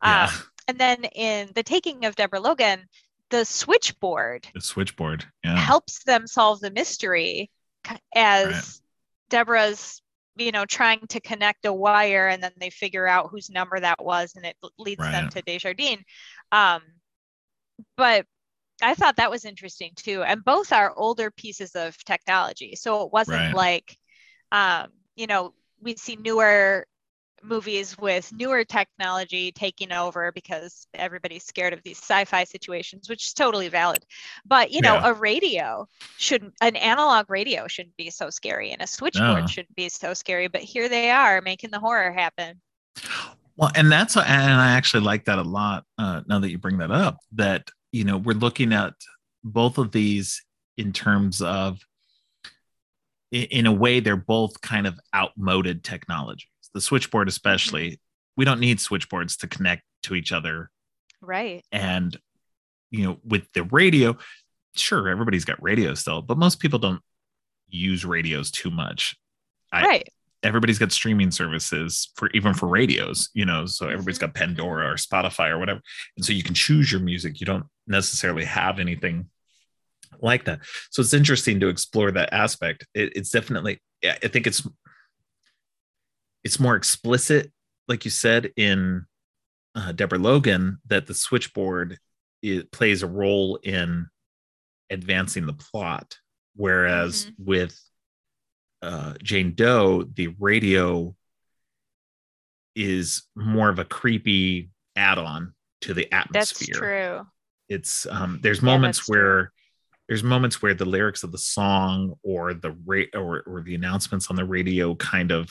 B: Yeah. Um, and then in the taking of Deborah Logan, the switchboard,
A: the switchboard yeah.
B: helps them solve the mystery as right. Deborah's, you know, trying to connect a wire and then they figure out whose number that was and it leads right. them to Desjardins. Um, but I thought that was interesting too. And both are older pieces of technology. So it wasn't right. like, um, you know, we see newer movies with newer technology taking over because everybody's scared of these sci-fi situations which is totally valid. But you know yeah. a radio shouldn't an analog radio shouldn't be so scary and a switchboard shouldn't be so scary but here they are making the horror happen.
A: Well and that's and i actually like that a lot uh, now that you bring that up that you know we're looking at both of these in terms of in a way they're both kind of outmoded technologies. The switchboard especially mm-hmm. we don't need switchboards to connect to each other.
B: Right.
A: And you know with the radio sure everybody's got radio still but most people don't use radios too much.
B: I, right.
A: everybody's got streaming services for even for radios you know so everybody's mm-hmm. got pandora or spotify or whatever. And so you can choose your music. You don't necessarily have anything like that so it's interesting to explore that aspect it, it's definitely i think it's it's more explicit, like you said in uh, Deborah Logan, that the switchboard it plays a role in advancing the plot, whereas mm-hmm. with uh, Jane Doe, the radio is more of a creepy add-on to the atmosphere.
B: That's true.
A: It's um, there's moments yeah, where. There's moments where the lyrics of the song or the rate or, or the announcements on the radio kind of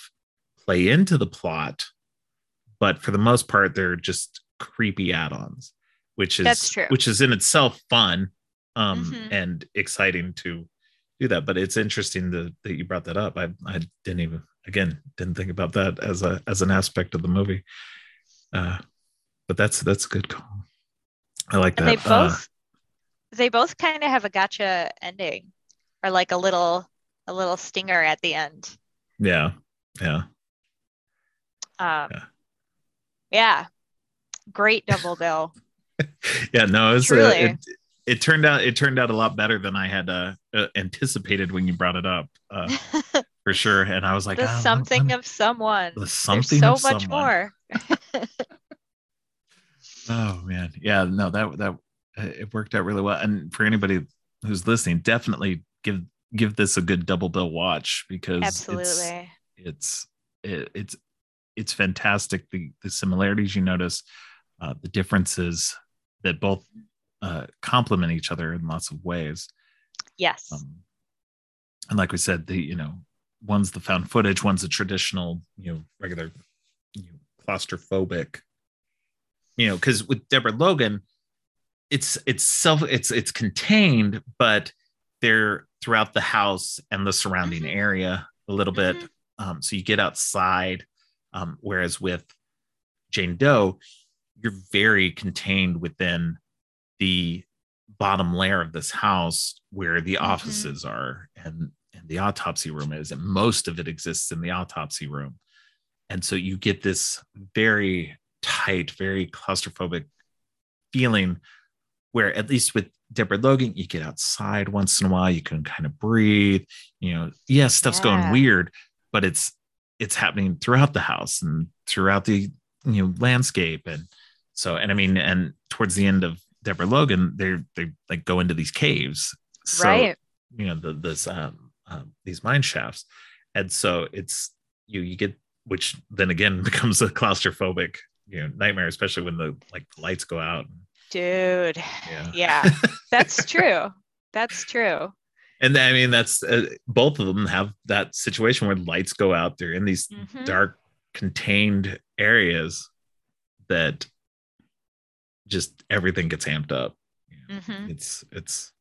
A: play into the plot, but for the most part, they're just creepy add-ons, which is That's true. which is in itself fun um, mm-hmm. and exciting to do that. But it's interesting that, that you brought that up. I I didn't even again didn't think about that as a as an aspect of the movie. Uh, but that's that's a good call. I like and
B: that. They uh, both uh, they both kind of have a gotcha ending, or like a little a little stinger at the end.
A: Yeah, yeah.
B: Um, yeah. yeah. Great double bill.
A: yeah, no, it's uh, it, it turned out it turned out a lot better than I had uh, uh, anticipated when you brought it up, uh, for sure. And I was like,
B: the oh, something I'm, of someone.
A: The something
B: There's so much someone. more.
A: oh man, yeah, no, that that uh, it worked out really well. And for anybody who's listening, definitely give give this a good double bill watch because
B: absolutely
A: it's it's it, it's it's fantastic the the similarities you notice uh, the differences that both uh, complement each other in lots of ways.
B: Yes. Um,
A: and like we said, the you know one's the found footage, one's a traditional you know regular you know, claustrophobic. You know, because with Deborah Logan, it's it's self it's it's contained, but they're throughout the house and the surrounding mm-hmm. area a little bit. Mm-hmm. Um, so you get outside. Um, whereas with Jane Doe, you're very contained within the bottom layer of this house where the mm-hmm. offices are and, and the autopsy room is, and most of it exists in the autopsy room. And so you get this very tight, very claustrophobic feeling where, at least with Deborah Logan, you get outside once in a while, you can kind of breathe. You know, yes, yeah, stuff's yeah. going weird, but it's it's happening throughout the house and throughout the you know landscape and so and i mean and towards the end of deborah logan they they like go into these caves so right. you know the this um, um these mine shafts and so it's you you get which then again becomes a claustrophobic you know nightmare especially when the like the lights go out
B: dude. Yeah, yeah. That's true. That's true.
A: And i mean that's uh, both of them have that situation where lights go out. They're in these mm-hmm. dark contained areas that just everything gets amped up. Mm-hmm. it's it's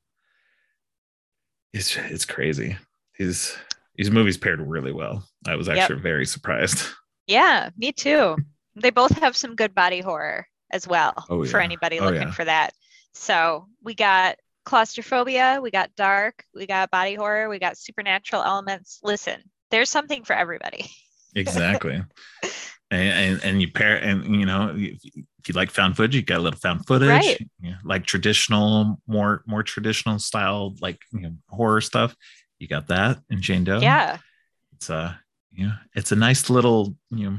A: it's it's crazy. These these movies paired really well. I was actually yep. very surprised.
B: Yeah me too. They both have some good body horror as well oh, yeah. for anybody oh, looking yeah. for that so we got claustrophobia, we got dark, we got body horror, we got supernatural elements. Listen, there's something for everybody.
A: exactly. And, and, and you pair and you know if you like found footage you got a little found footage right. you know, like traditional more more traditional style like you know horror stuff you got that in jane doe
B: yeah
A: it's a you know it's a nice little you know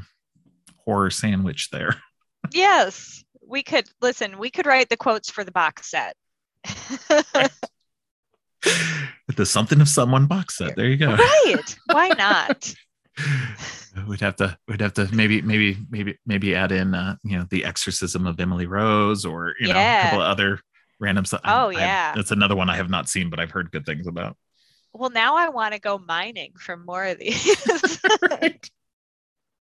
A: horror sandwich there
B: yes we could listen we could write the quotes for the box set
A: the something of someone box set. There you go.
B: Right. Why not?
A: we'd have to we'd have to maybe maybe maybe maybe add in uh, you know the exorcism of Emily Rose or you know a couple of other random stuff.
B: Oh I, yeah.
A: I, that's another one I have not seen, but I've heard good things about.
B: Well, now I want to go mining for more of these.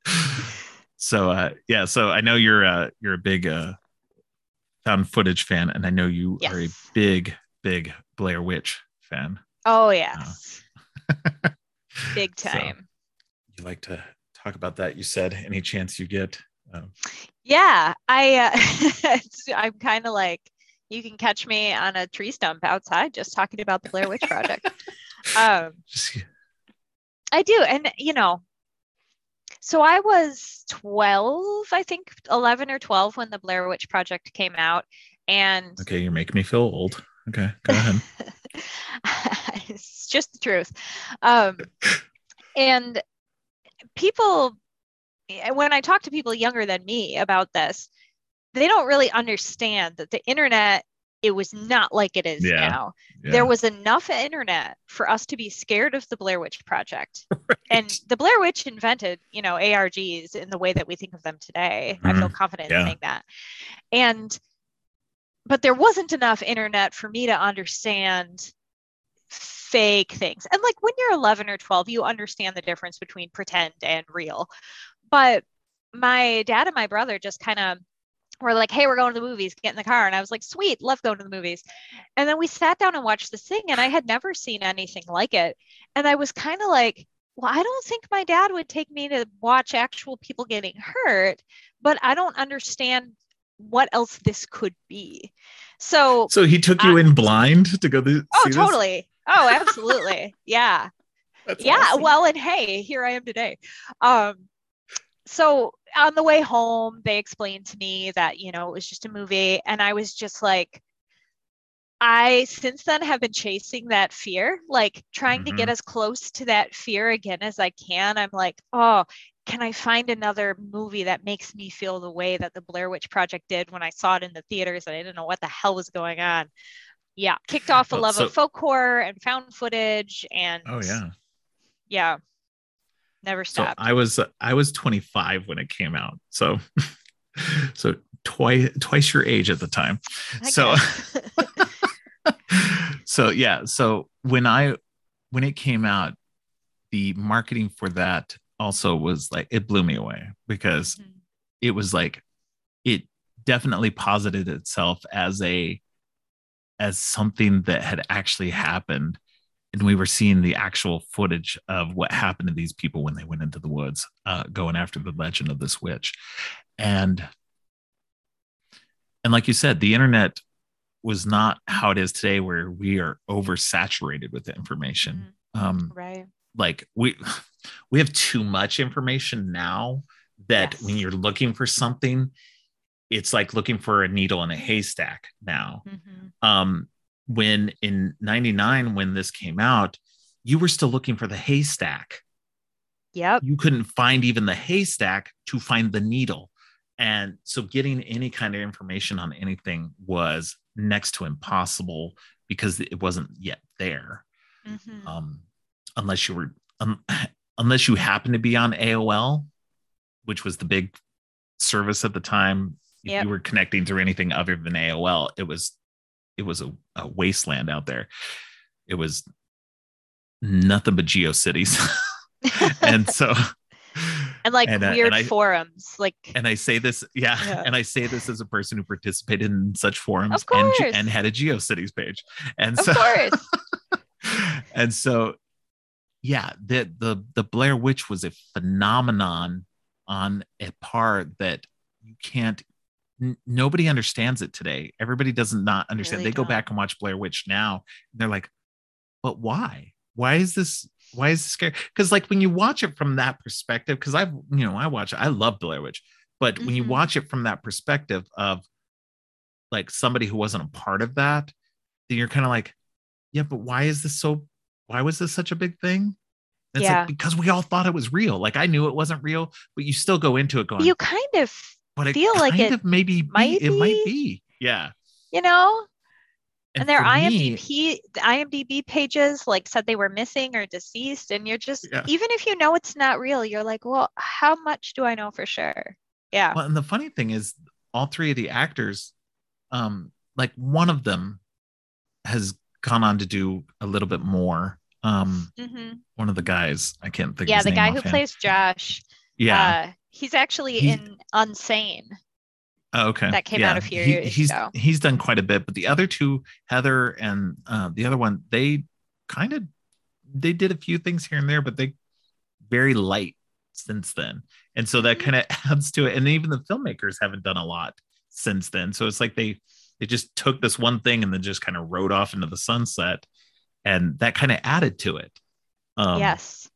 A: So uh yeah, so I know you're uh you're a big uh found footage fan, and I know you yes. are a big, big Blair Witch fan.
B: Oh yes, uh, big time. So
A: you like to talk about that? You said any chance you get.
B: Um, yeah, I. Uh, I'm kind of like you can catch me on a tree stump outside just talking about the Blair Witch Project. um, I do, and you know, so I was 12, I think 11 or 12 when the Blair Witch Project came out. And
A: okay, you're making me feel old. Okay, go ahead.
B: it's just the truth. Um, and people, when I talk to people younger than me about this, they don't really understand that the internet it was not like it is yeah, now. Yeah. There was enough internet for us to be scared of the Blair Witch Project. Right. And the Blair Witch invented, you know, ARGs in the way that we think of them today. Mm-hmm. I feel mm-hmm. confident yeah. in saying that. And but there wasn't enough internet for me to understand fake things. And like when you're 11 or 12, you understand the difference between pretend and real. But my dad and my brother just kind of were like, hey, we're going to the movies, get in the car. And I was like, sweet, love going to the movies. And then we sat down and watched this thing, and I had never seen anything like it. And I was kind of like, well, I don't think my dad would take me to watch actual people getting hurt, but I don't understand what else this could be. So,
A: so he took you I, in blind to go to.
B: Oh, totally. This? Oh, absolutely. yeah. That's yeah. Awesome. Well, and hey, here I am today. Um, so on the way home, they explained to me that, you know, it was just a movie. And I was just like, I since then have been chasing that fear, like trying mm-hmm. to get mm-hmm. as close to that fear again as I can. I'm like, oh, can I find another movie that makes me feel the way that the Blair Witch Project did when I saw it in the theaters and I didn't know what the hell was going on? Yeah, kicked off a well, love so, of folk horror and found footage and
A: oh yeah,
B: yeah, never stopped.
A: So I was I was 25 when it came out, so so twice twice your age at the time. I so so yeah, so when I when it came out, the marketing for that also was like it blew me away because mm-hmm. it was like it definitely posited itself as a as something that had actually happened and we were seeing the actual footage of what happened to these people when they went into the woods uh, going after the legend of this witch and and like you said the internet was not how it is today where we are oversaturated with information
B: mm-hmm. um, right
A: like we we have too much information now that yes. when you're looking for something it's like looking for a needle in a haystack now mm-hmm. um when in 99 when this came out you were still looking for the haystack
B: yep
A: you couldn't find even the haystack to find the needle and so getting any kind of information on anything was next to impossible because it wasn't yet there mm-hmm. um, unless you were um, unless you happened to be on aol which was the big service at the time if yep. you were connecting through anything other than aol it was it was a, a wasteland out there. It was nothing but geocities. and so
B: and like and, uh, weird and I, forums like
A: and i say this yeah, yeah, and i say this as a person who participated in such forums and, and had a geocities page and
B: of
A: so
B: course.
A: and so yeah the the the blair witch was a phenomenon on a par that you can't n- nobody understands it today. Everybody does not understand. Really they go don't. back and watch Blair Witch now. And they're like, but why? Why is this? Why is this scary? Because like when you watch it from that perspective, because I've you know I watch I love Blair Witch, but mm-hmm. when you mm-hmm. watch it from that perspective of like somebody who wasn't a part of that, then you're kind of like, yeah, but why is this so? Why was this such a big thing? it's yeah. like because we all thought it was real. Like I knew it wasn't real, but you still go into it going.
B: You kind of but it feel like it
A: maybe might be, it might be. Yeah.
B: You know? And, and their IMDb me, IMDb pages like said they were missing or deceased. And you're just yeah. even if you know it's not real, you're like, well, how much do I know for sure? Yeah.
A: Well, and the funny thing is all three of the actors, um, like one of them has gone on to do a little bit more. Um, mm-hmm. one of the guys, I can't think.
B: Yeah, the guy who plays Josh.
A: Yeah,
B: uh, He's actually in Unsane.
A: Oh, okay.
B: That came yeah. out a few he, years
A: he's,
B: ago.
A: He's done quite a bit, but the other two, Heather and uh, the other one, they kind of they did a few things here and there, but they very light since then. And so that mm-hmm. kind of adds to it. And even the filmmakers haven't done a lot since then. So it's like they they just took this one thing and then just kind of rode off into the sunset. And that kind of added to it.
B: Um, yes.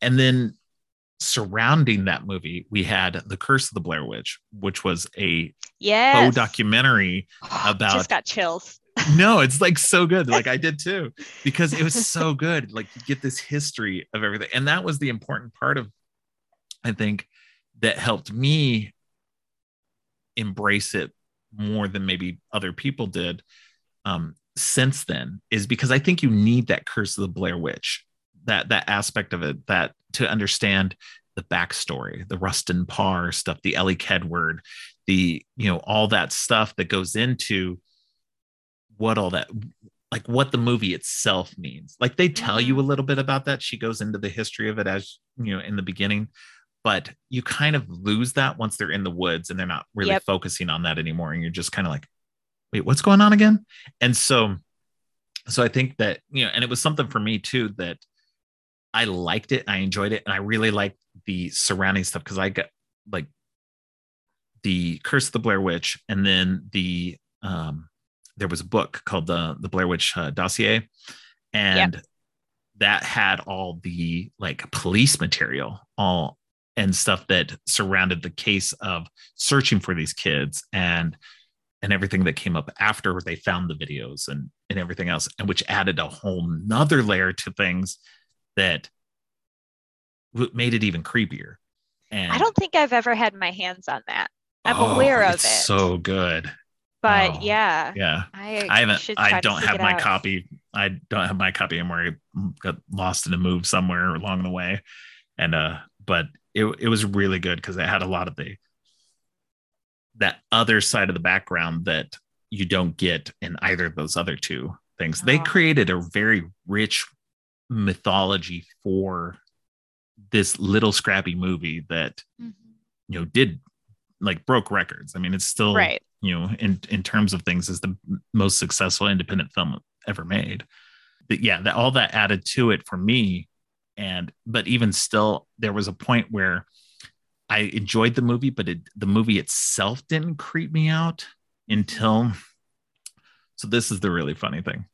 A: And then surrounding that movie, we had The Curse of the Blair Witch, which was a faux documentary about.
B: Just got chills.
A: no, it's like so good. Like I did too, because it was so good. Like you get this history of everything. And that was the important part of, I think, that helped me embrace it more than maybe other people did um, since then, is because I think you need that Curse of the Blair Witch that that aspect of it that to understand the backstory, the Rustin Parr stuff, the Elly Kedward, the you know all that stuff that goes into what all that like what the movie itself means. Like they tell you a mm-hmm. little bit about that. She goes into the history of it as you know in the beginning, but you kind of lose that once they're in the woods and they're not really yep. focusing on that anymore and you're just kind of like wait what's going on again and so so i think that you know and it was something for me too that i liked it i enjoyed it and i really liked the surrounding stuff because i got like the curse of the blair witch and then the um there was a book called the the blair witch uh, dossier and yep. that had all the like police material all and stuff that surrounded the case of searching for these kids and and everything that came up after they found the videos and and everything else and which added a whole nother layer to things that made it even creepier.
B: And i don't think i've ever had my hands on that. I'm oh, aware of it.
A: so good.
B: But oh, yeah
A: yeah. I, I haven't i don't have my out. copy. I don't have my copy anymore. I got lost in a move somewhere along the way. And uh but it, it was really good because it had a lot of the that other side of the background that you don't get in either of those other two things. Oh. They created a very rich mythology for this little scrappy movie that mm-hmm. you know did like broke records. I mean, it's still right. you know in in terms of things is the most successful independent film ever made. But yeah, that all that added to it for me and but even still there was a point where i enjoyed the movie but it, the movie itself didn't creep me out until so this is the really funny thing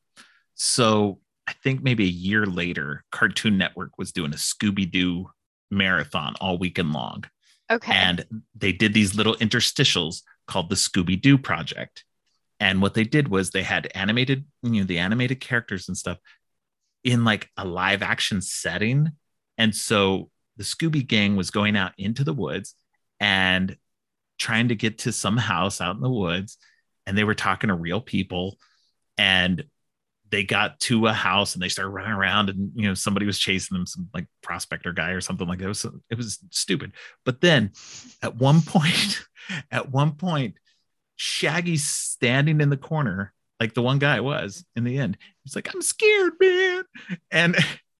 A: so i think maybe a year later cartoon network was doing a scooby-doo marathon all weekend long
B: okay
A: and they did these little interstitials called the scooby-doo project and what they did was they had animated you know the animated characters and stuff in like a live action setting. And so the Scooby Gang was going out into the woods and trying to get to some house out in the woods. And they were talking to real people. And they got to a house and they started running around and you know somebody was chasing them some like prospector guy or something like that it was it was stupid but then at one point at one point shaggy's standing in the corner like the one guy was in the end. He's like, I'm scared, man. And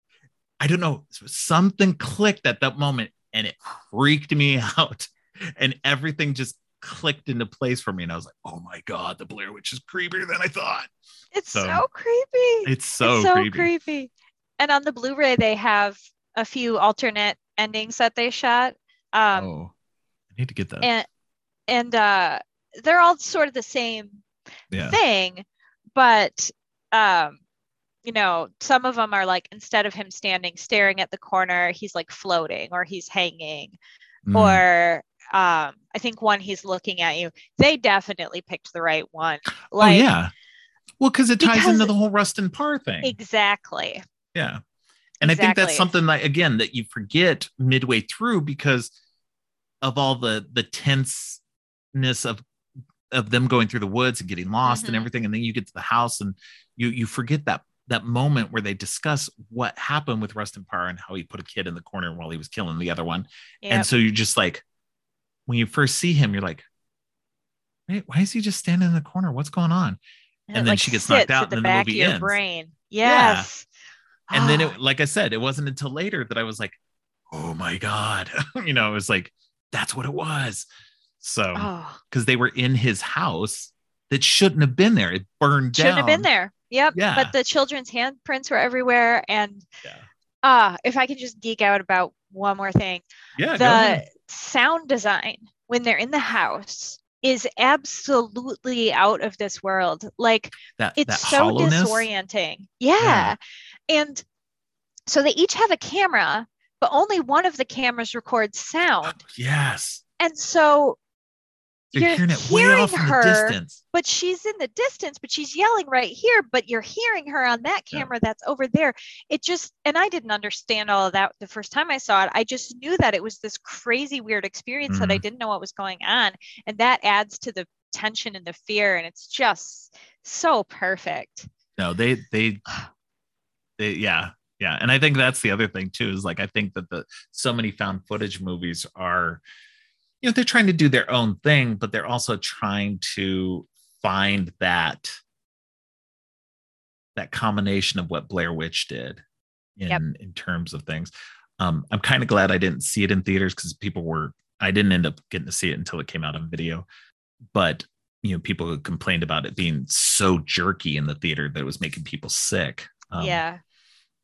A: I don't know, something clicked at that moment and it freaked me out. And everything just clicked into place for me. And I was like, oh my God, the Blair Witch is creepier than I thought.
B: It's so, so creepy.
A: It's so, it's so creepy.
B: creepy. And on the Blu ray, they have a few alternate endings that they shot. Um, oh,
A: I need to get that.
B: And, and uh, they're all sort of the same yeah. thing but um you know some of them are like instead of him standing staring at the corner he's like floating or he's hanging mm. or um i think one he's looking at you they definitely picked the right one.
A: like oh, yeah well because it ties because, into the whole rustin parr thing
B: exactly
A: yeah and exactly. i think that's something that again that you forget midway through because of all the the tenseness of of them going through the woods and getting lost mm-hmm. and everything and then you get to the house and you you forget that that moment where they discuss what happened with Rustin Parr and how he put a kid in the corner while he was killing the other one. Yep. And so you're just like, when you first see him, you're like, wait, why is he just standing in the corner? What's going on? And, and then like she gets knocked out, and then the movie ends.
B: Brain. Yes.
A: Yeah. And then it, like I said, it wasn't until later that I was like, oh my God. you know, it was like, that's what it was. So, because oh. they were in his house that shouldn't have been there. It burned
B: shouldn't down. Shouldn't have been there. Yep. Yeah. But the children's handprints were everywhere. And yeah. uh, if I can just geek out about one more thing.
A: Yeah.
B: The sound design when they're in the house is absolutely out of this world. Like that, it's that so hollowness. disorienting. Yeah. yeah. And so they each have a camera, but only one of the cameras records sound. Oh,
A: yes.
B: And so
A: you're, you're hearing it way off her, the distance.
B: But she's in the distance, but she's yelling right here, but you're hearing her on that camera yeah. that's over there. It just, and I didn't understand all of that the first time I saw it. I just knew that it was this crazy, weird experience mm-hmm. that I mm-hmm. didn't know what was going on. And that adds to the tension and the fear. And it's just so perfect.
A: No, they, they, they, yeah. Yeah. And I think that's the other thing too, is like, I think that the, so many found footage movies are, you know they're trying to do their own thing but they're also trying to find that that combination of what blair witch did in yep. in terms of things Um, I'm kind of glad I didn't see it in theaters because people were. I didn't end up getting to see it until it came out on video, but you know, people complained about it being so jerky in the theater that it was making people sick.
B: Um, yeah,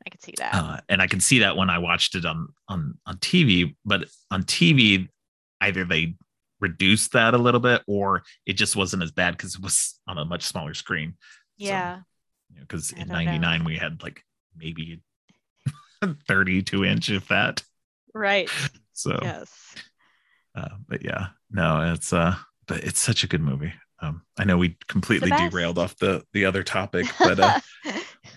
B: I could see that,
A: uh, and I can see that when I watched it on on on TV. But on TV, either they reduced that a little bit, or it just wasn't as bad because it was on a much smaller screen.
B: Yeah,
A: because so, you know, in '99 we had like maybe 32 inch if that.
B: Right.
A: So
B: yes.
A: Uh, but yeah, no, it's uh, but it's such a good movie. Um, I know we completely derailed off the the other topic, but uh,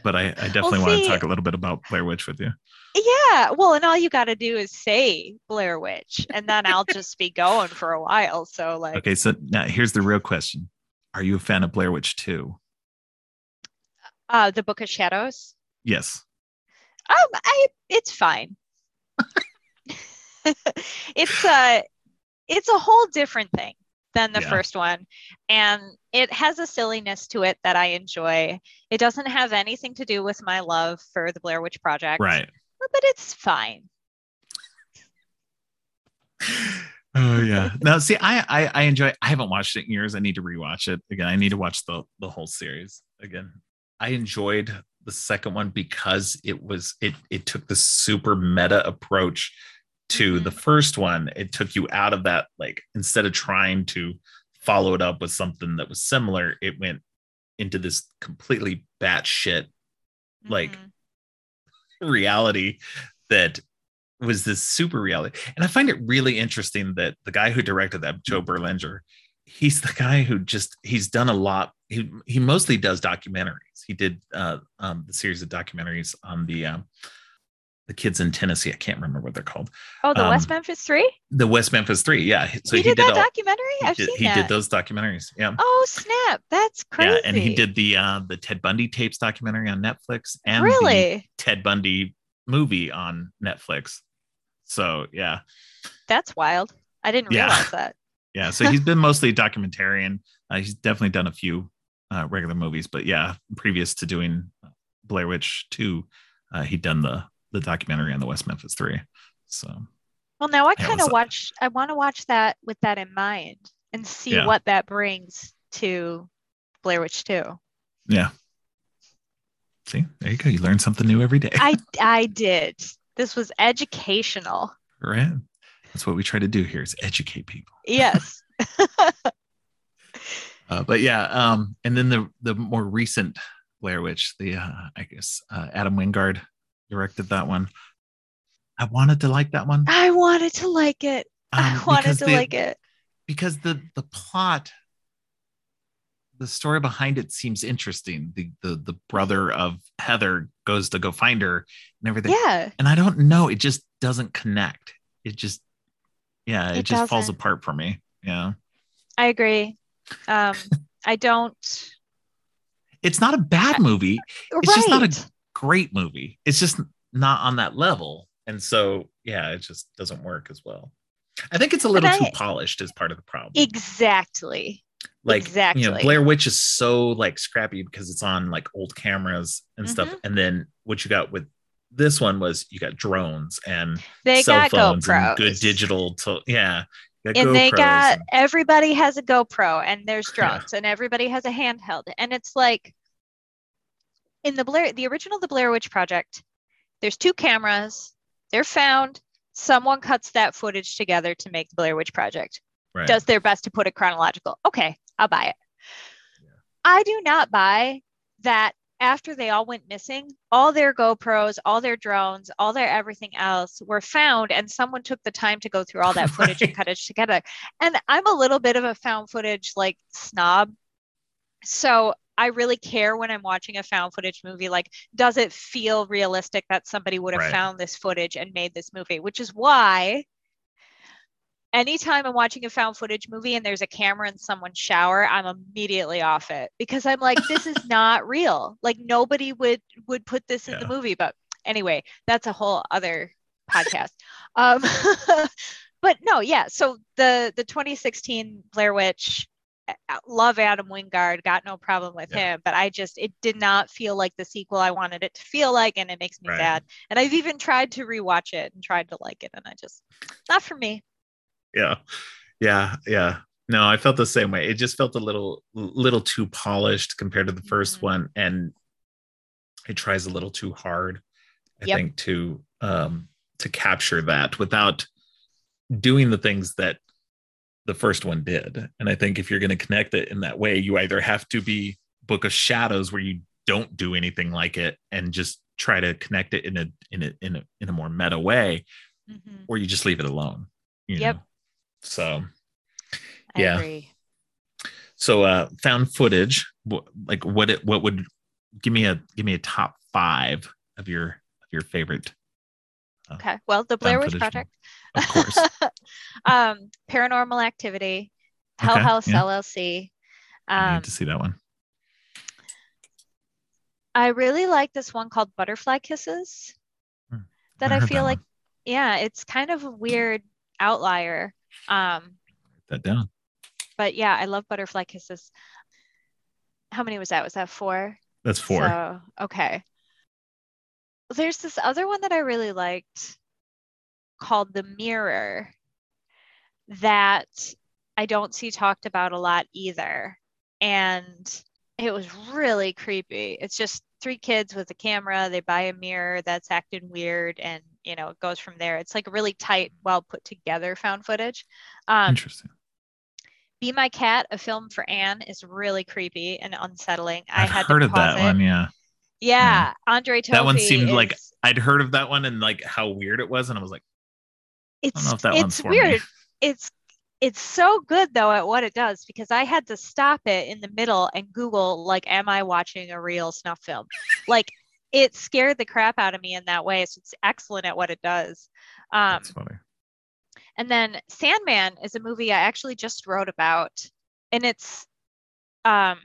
A: but I, I definitely well, want to talk a little bit about Blair Witch with you.
B: Yeah, well, and all you got to do is say Blair Witch, and then I'll just be going for a while. So like,
A: okay, so now here's the real question: Are you a fan of Blair Witch Two?
B: Uh, the Book of Shadows.
A: Yes.
B: Um, I it's fine. it's a uh, it's a whole different thing than the yeah. first one. And it has a silliness to it that I enjoy. It doesn't have anything to do with my love for the Blair Witch Project.
A: Right.
B: But it's fine.
A: oh yeah. Now see, I, I I enjoy I haven't watched it in years. I need to rewatch it again. I need to watch the the whole series again. I enjoyed the second one because it was it it took the super meta approach to mm-hmm. the first one, it took you out of that, like instead of trying to follow it up with something that was similar, it went into this completely batshit like mm-hmm. reality that was this super reality. And I find it really interesting that the guy who directed that, Joe Berlinger, he's the guy who just he's done a lot. He he mostly does documentaries. He did uh, um, the series of documentaries on the um, the kids in Tennessee. I can't remember what they're called.
B: Oh, the um, West Memphis Three.
A: The West Memphis Three. Yeah.
B: So he, he did, did, that all, documentary. I've
A: did,
B: seen
A: he
B: that.
A: did those documentaries. Yeah.
B: Oh snap! That's crazy. Yeah,
A: and he did the uh, the Ted Bundy tapes documentary on Netflix and
B: really
A: Ted Bundy movie on Netflix. So yeah.
B: That's wild. I didn't yeah. realize that.
A: yeah. So he's been mostly a documentarian. Uh, he's definitely done a few uh, regular movies, but yeah, previous to doing Blair Witch Two, uh, he'd done the the documentary on the West Memphis Three. So,
B: well, now I kind of watch. I want to watch that with that in mind and see yeah. what that brings to Blair Witch Two.
A: Yeah. See, there you go. You learn something new every day.
B: I I did. This was educational.
A: Right. That's what we try to do here is educate people.
B: Yes.
A: uh, but yeah, um, and then the the more recent Blair Witch, the uh, I guess uh, Adam Wingard directed that one. I wanted to like that one.
B: I wanted to like it. Um, I wanted to the, like it
A: because the the plot, the story behind it seems interesting. The the the brother of Heather goes to go find her and everything.
B: Yeah,
A: and I don't know. It just doesn't connect. It just yeah, it, it just doesn't. falls apart for me. Yeah,
B: I agree. Um, I don't.
A: It's not a bad movie. It's right. just not a great movie. It's just not on that level. And so, yeah, it just doesn't work as well. I think it's a little I, too polished as part of the problem.
B: Exactly.
A: Like
B: exactly.
A: you know, Blair Witch is so like scrappy because it's on like old cameras and mm-hmm. stuff. And then what you got with this one was you got drones and
B: they
A: cell
B: phones
A: GoPros. and good digital to yeah.
B: and GoPros they got and, everybody has a GoPro and there's drones yeah. and everybody has a handheld. And it's like in the Blair, the original The Blair Witch Project, there's two cameras. They're found. Someone cuts that footage together to make the Blair Witch Project. Right. Does their best to put it chronological. Okay, I'll buy it. Yeah. I do not buy that after they all went missing, all their GoPros, all their drones, all their everything else were found, and someone took the time to go through all that footage right. and cut it together. And I'm a little bit of a found footage like snob. So I really care when I'm watching a found footage movie. Like, does it feel realistic that somebody would have right. found this footage and made this movie? Which is why anytime I'm watching a found footage movie and there's a camera in someone's shower, I'm immediately off it because I'm like, this is not real. Like nobody would would put this in the movie. But anyway, that's a whole other podcast. um, but no, yeah. So the the 2016 Blair Witch love Adam Wingard, got no problem with yeah. him, but I just it did not feel like the sequel I wanted it to feel like, and it makes me right. sad. And I've even tried to rewatch it and tried to like it, and I just not for me.
A: Yeah, yeah, yeah. No, I felt the same way. It just felt a little little too polished compared to the 1st mm-hmm. one, and it tries a little too hard. I yep. think to um to capture that without doing the things that the first one did. And I think if you're going to connect it in that way, you either have to be Book of Shadows where you don't do anything like it and just try to connect it in a in a in a in a more meta way, mm-hmm. or you just leave it alone.
B: yep.
A: Know? So yeah. So uh found footage, like what it what would give me a give me a top five of your of your favorite
B: uh, okay. Well, the Blair Witch Project.
A: Of course.
B: um, Paranormal Activity, Hell okay, House yeah. LLC.
A: Um, I need to see that one.
B: I really like this one called Butterfly Kisses. Hmm. That I, I feel that like, one. yeah, it's kind of a weird outlier. Um, Write
A: that down.
B: But yeah, I love Butterfly Kisses. How many was that? Was that four?
A: That's four.
B: So, okay there's this other one that I really liked called The Mirror that I don't see talked about a lot either. And it was really creepy. It's just three kids with a camera. They buy a mirror that's acting weird, and you know it goes from there. It's like really tight, well put together found footage.
A: Um, Interesting.
B: Be My Cat, a film for Anne, is really creepy and unsettling.
A: I've I had heard of that it. one. Yeah.
B: Yeah, Adrian Tofei
A: That one seemed is, like I'd heard of that one and like how weird it was, and I was like,
B: it's I don't know if that it's weird. It's it's so good though at what it does because I had to stop it in the middle and Google like, am I watching a real snuff film? like it scared the crap out of me in that way. So it's excellent at what it does. Um, That's funny. And then Sandman is a movie I actually just wrote about, and it's um,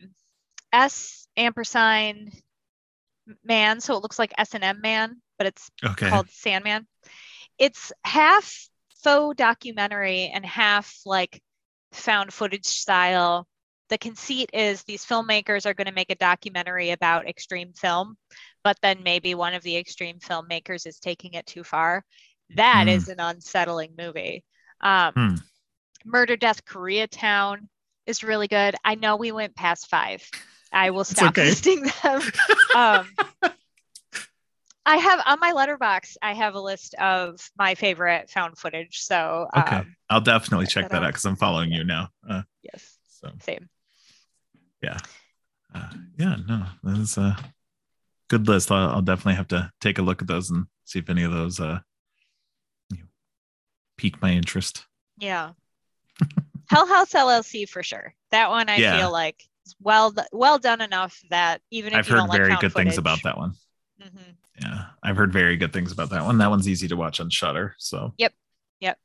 B: S ampersand man, so it looks like S and M man, but it's okay. called Sandman. It's half faux documentary and half like found footage style. The conceit is these filmmakers are going to make a documentary about extreme film, but then maybe one of the extreme filmmakers is taking it too far. That mm. is an unsettling movie. Um, mm. Murder Death Koreatown is really good. I know we went past five. I will stop okay. listing them. um, I have on my Letterboxd, I have a list of my favorite found footage. So
A: okay, um, I'll definitely check that out because I'm following you now. Uh,
B: yes. So same.
A: Yeah. Uh, yeah. No, that is a good list. I'll, I'll, definitely have to take a look at those and see if any of those uh, you know, pique my interest.
B: Yeah. Hell House LLC for sure. That one I yeah. feel like well well done enough that even if
A: I've heard very good footage, things about that one. Mm-hmm. Yeah, I've heard very good things about that one. That one's easy to watch on Shudder. So
B: yep, yep.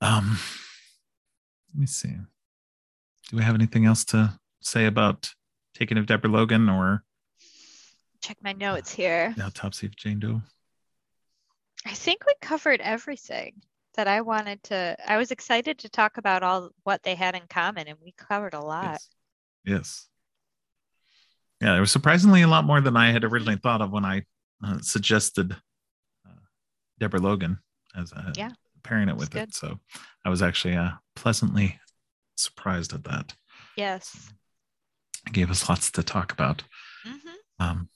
A: Um, let me see. Do we have anything else to say about Taking of Deborah Logan or?
B: Check my notes here.
A: The autopsy of Jane Doe.
B: I think we covered everything that I wanted to. I was excited to talk about all what they had in common, and we covered a lot.
A: Yes. yes. Yeah, there was surprisingly a lot more than I had originally thought of when I uh, suggested uh, Deborah Logan as a, yeah, pairing it with it. So I was actually uh, pleasantly surprised at that.
B: Yes.
A: It gave us lots to talk about. Mm-hmm. Um,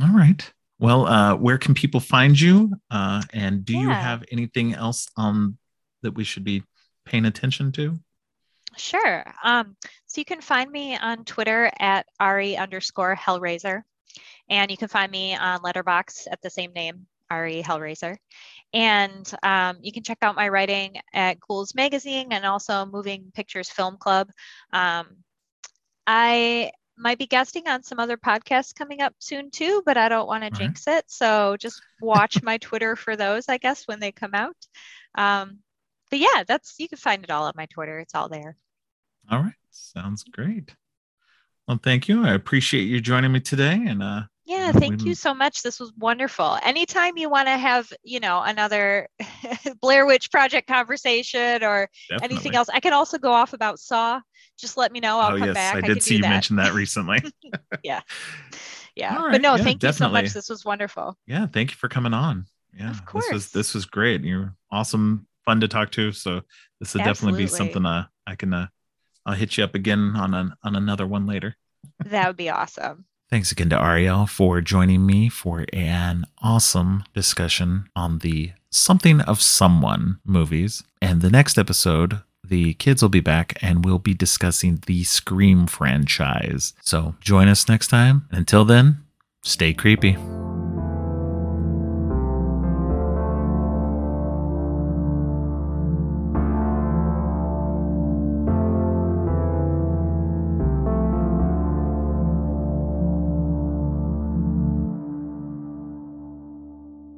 A: all right. Well, uh, where can people find you? Uh, and do yeah. you have anything else um, that we should be paying attention to?
B: Sure. Um, so you can find me on Twitter at Ari underscore Hellraiser. And you can find me on Letterboxd at the same name, Ari Hellraiser. And um, you can check out my writing at Ghouls Magazine and also Moving Pictures Film Club. Um, I might be guesting on some other podcasts coming up soon too, but I don't want to jinx right. it. So just watch my Twitter for those, I guess, when they come out. Um, but yeah, that's you can find it all on my Twitter. It's all there.
A: All right. Sounds great. Well, thank you. I appreciate you joining me today. And uh
B: Yeah, thank you so much. This was wonderful. Anytime you want to have, you know, another Blair Witch Project conversation or Definitely. anything else, I can also go off about Saw. Just let me know. I'll oh, come yes. back.
A: I, I did see you that. mention that recently.
B: yeah. Yeah. Right. But no, yeah, thank definitely. you so much. This was wonderful.
A: Yeah, thank you for coming on. Yeah. Of course. This was this was great. You're awesome, fun to talk to. So this would definitely be something uh, I can uh, I'll hit you up again on an, on another one later.
B: that would be awesome.
A: Thanks again to Ariel for joining me for an awesome discussion on the Something of Someone movies. And the next episode, the kids will be back and we'll be discussing the Scream franchise. So join us next time. Until then, stay creepy.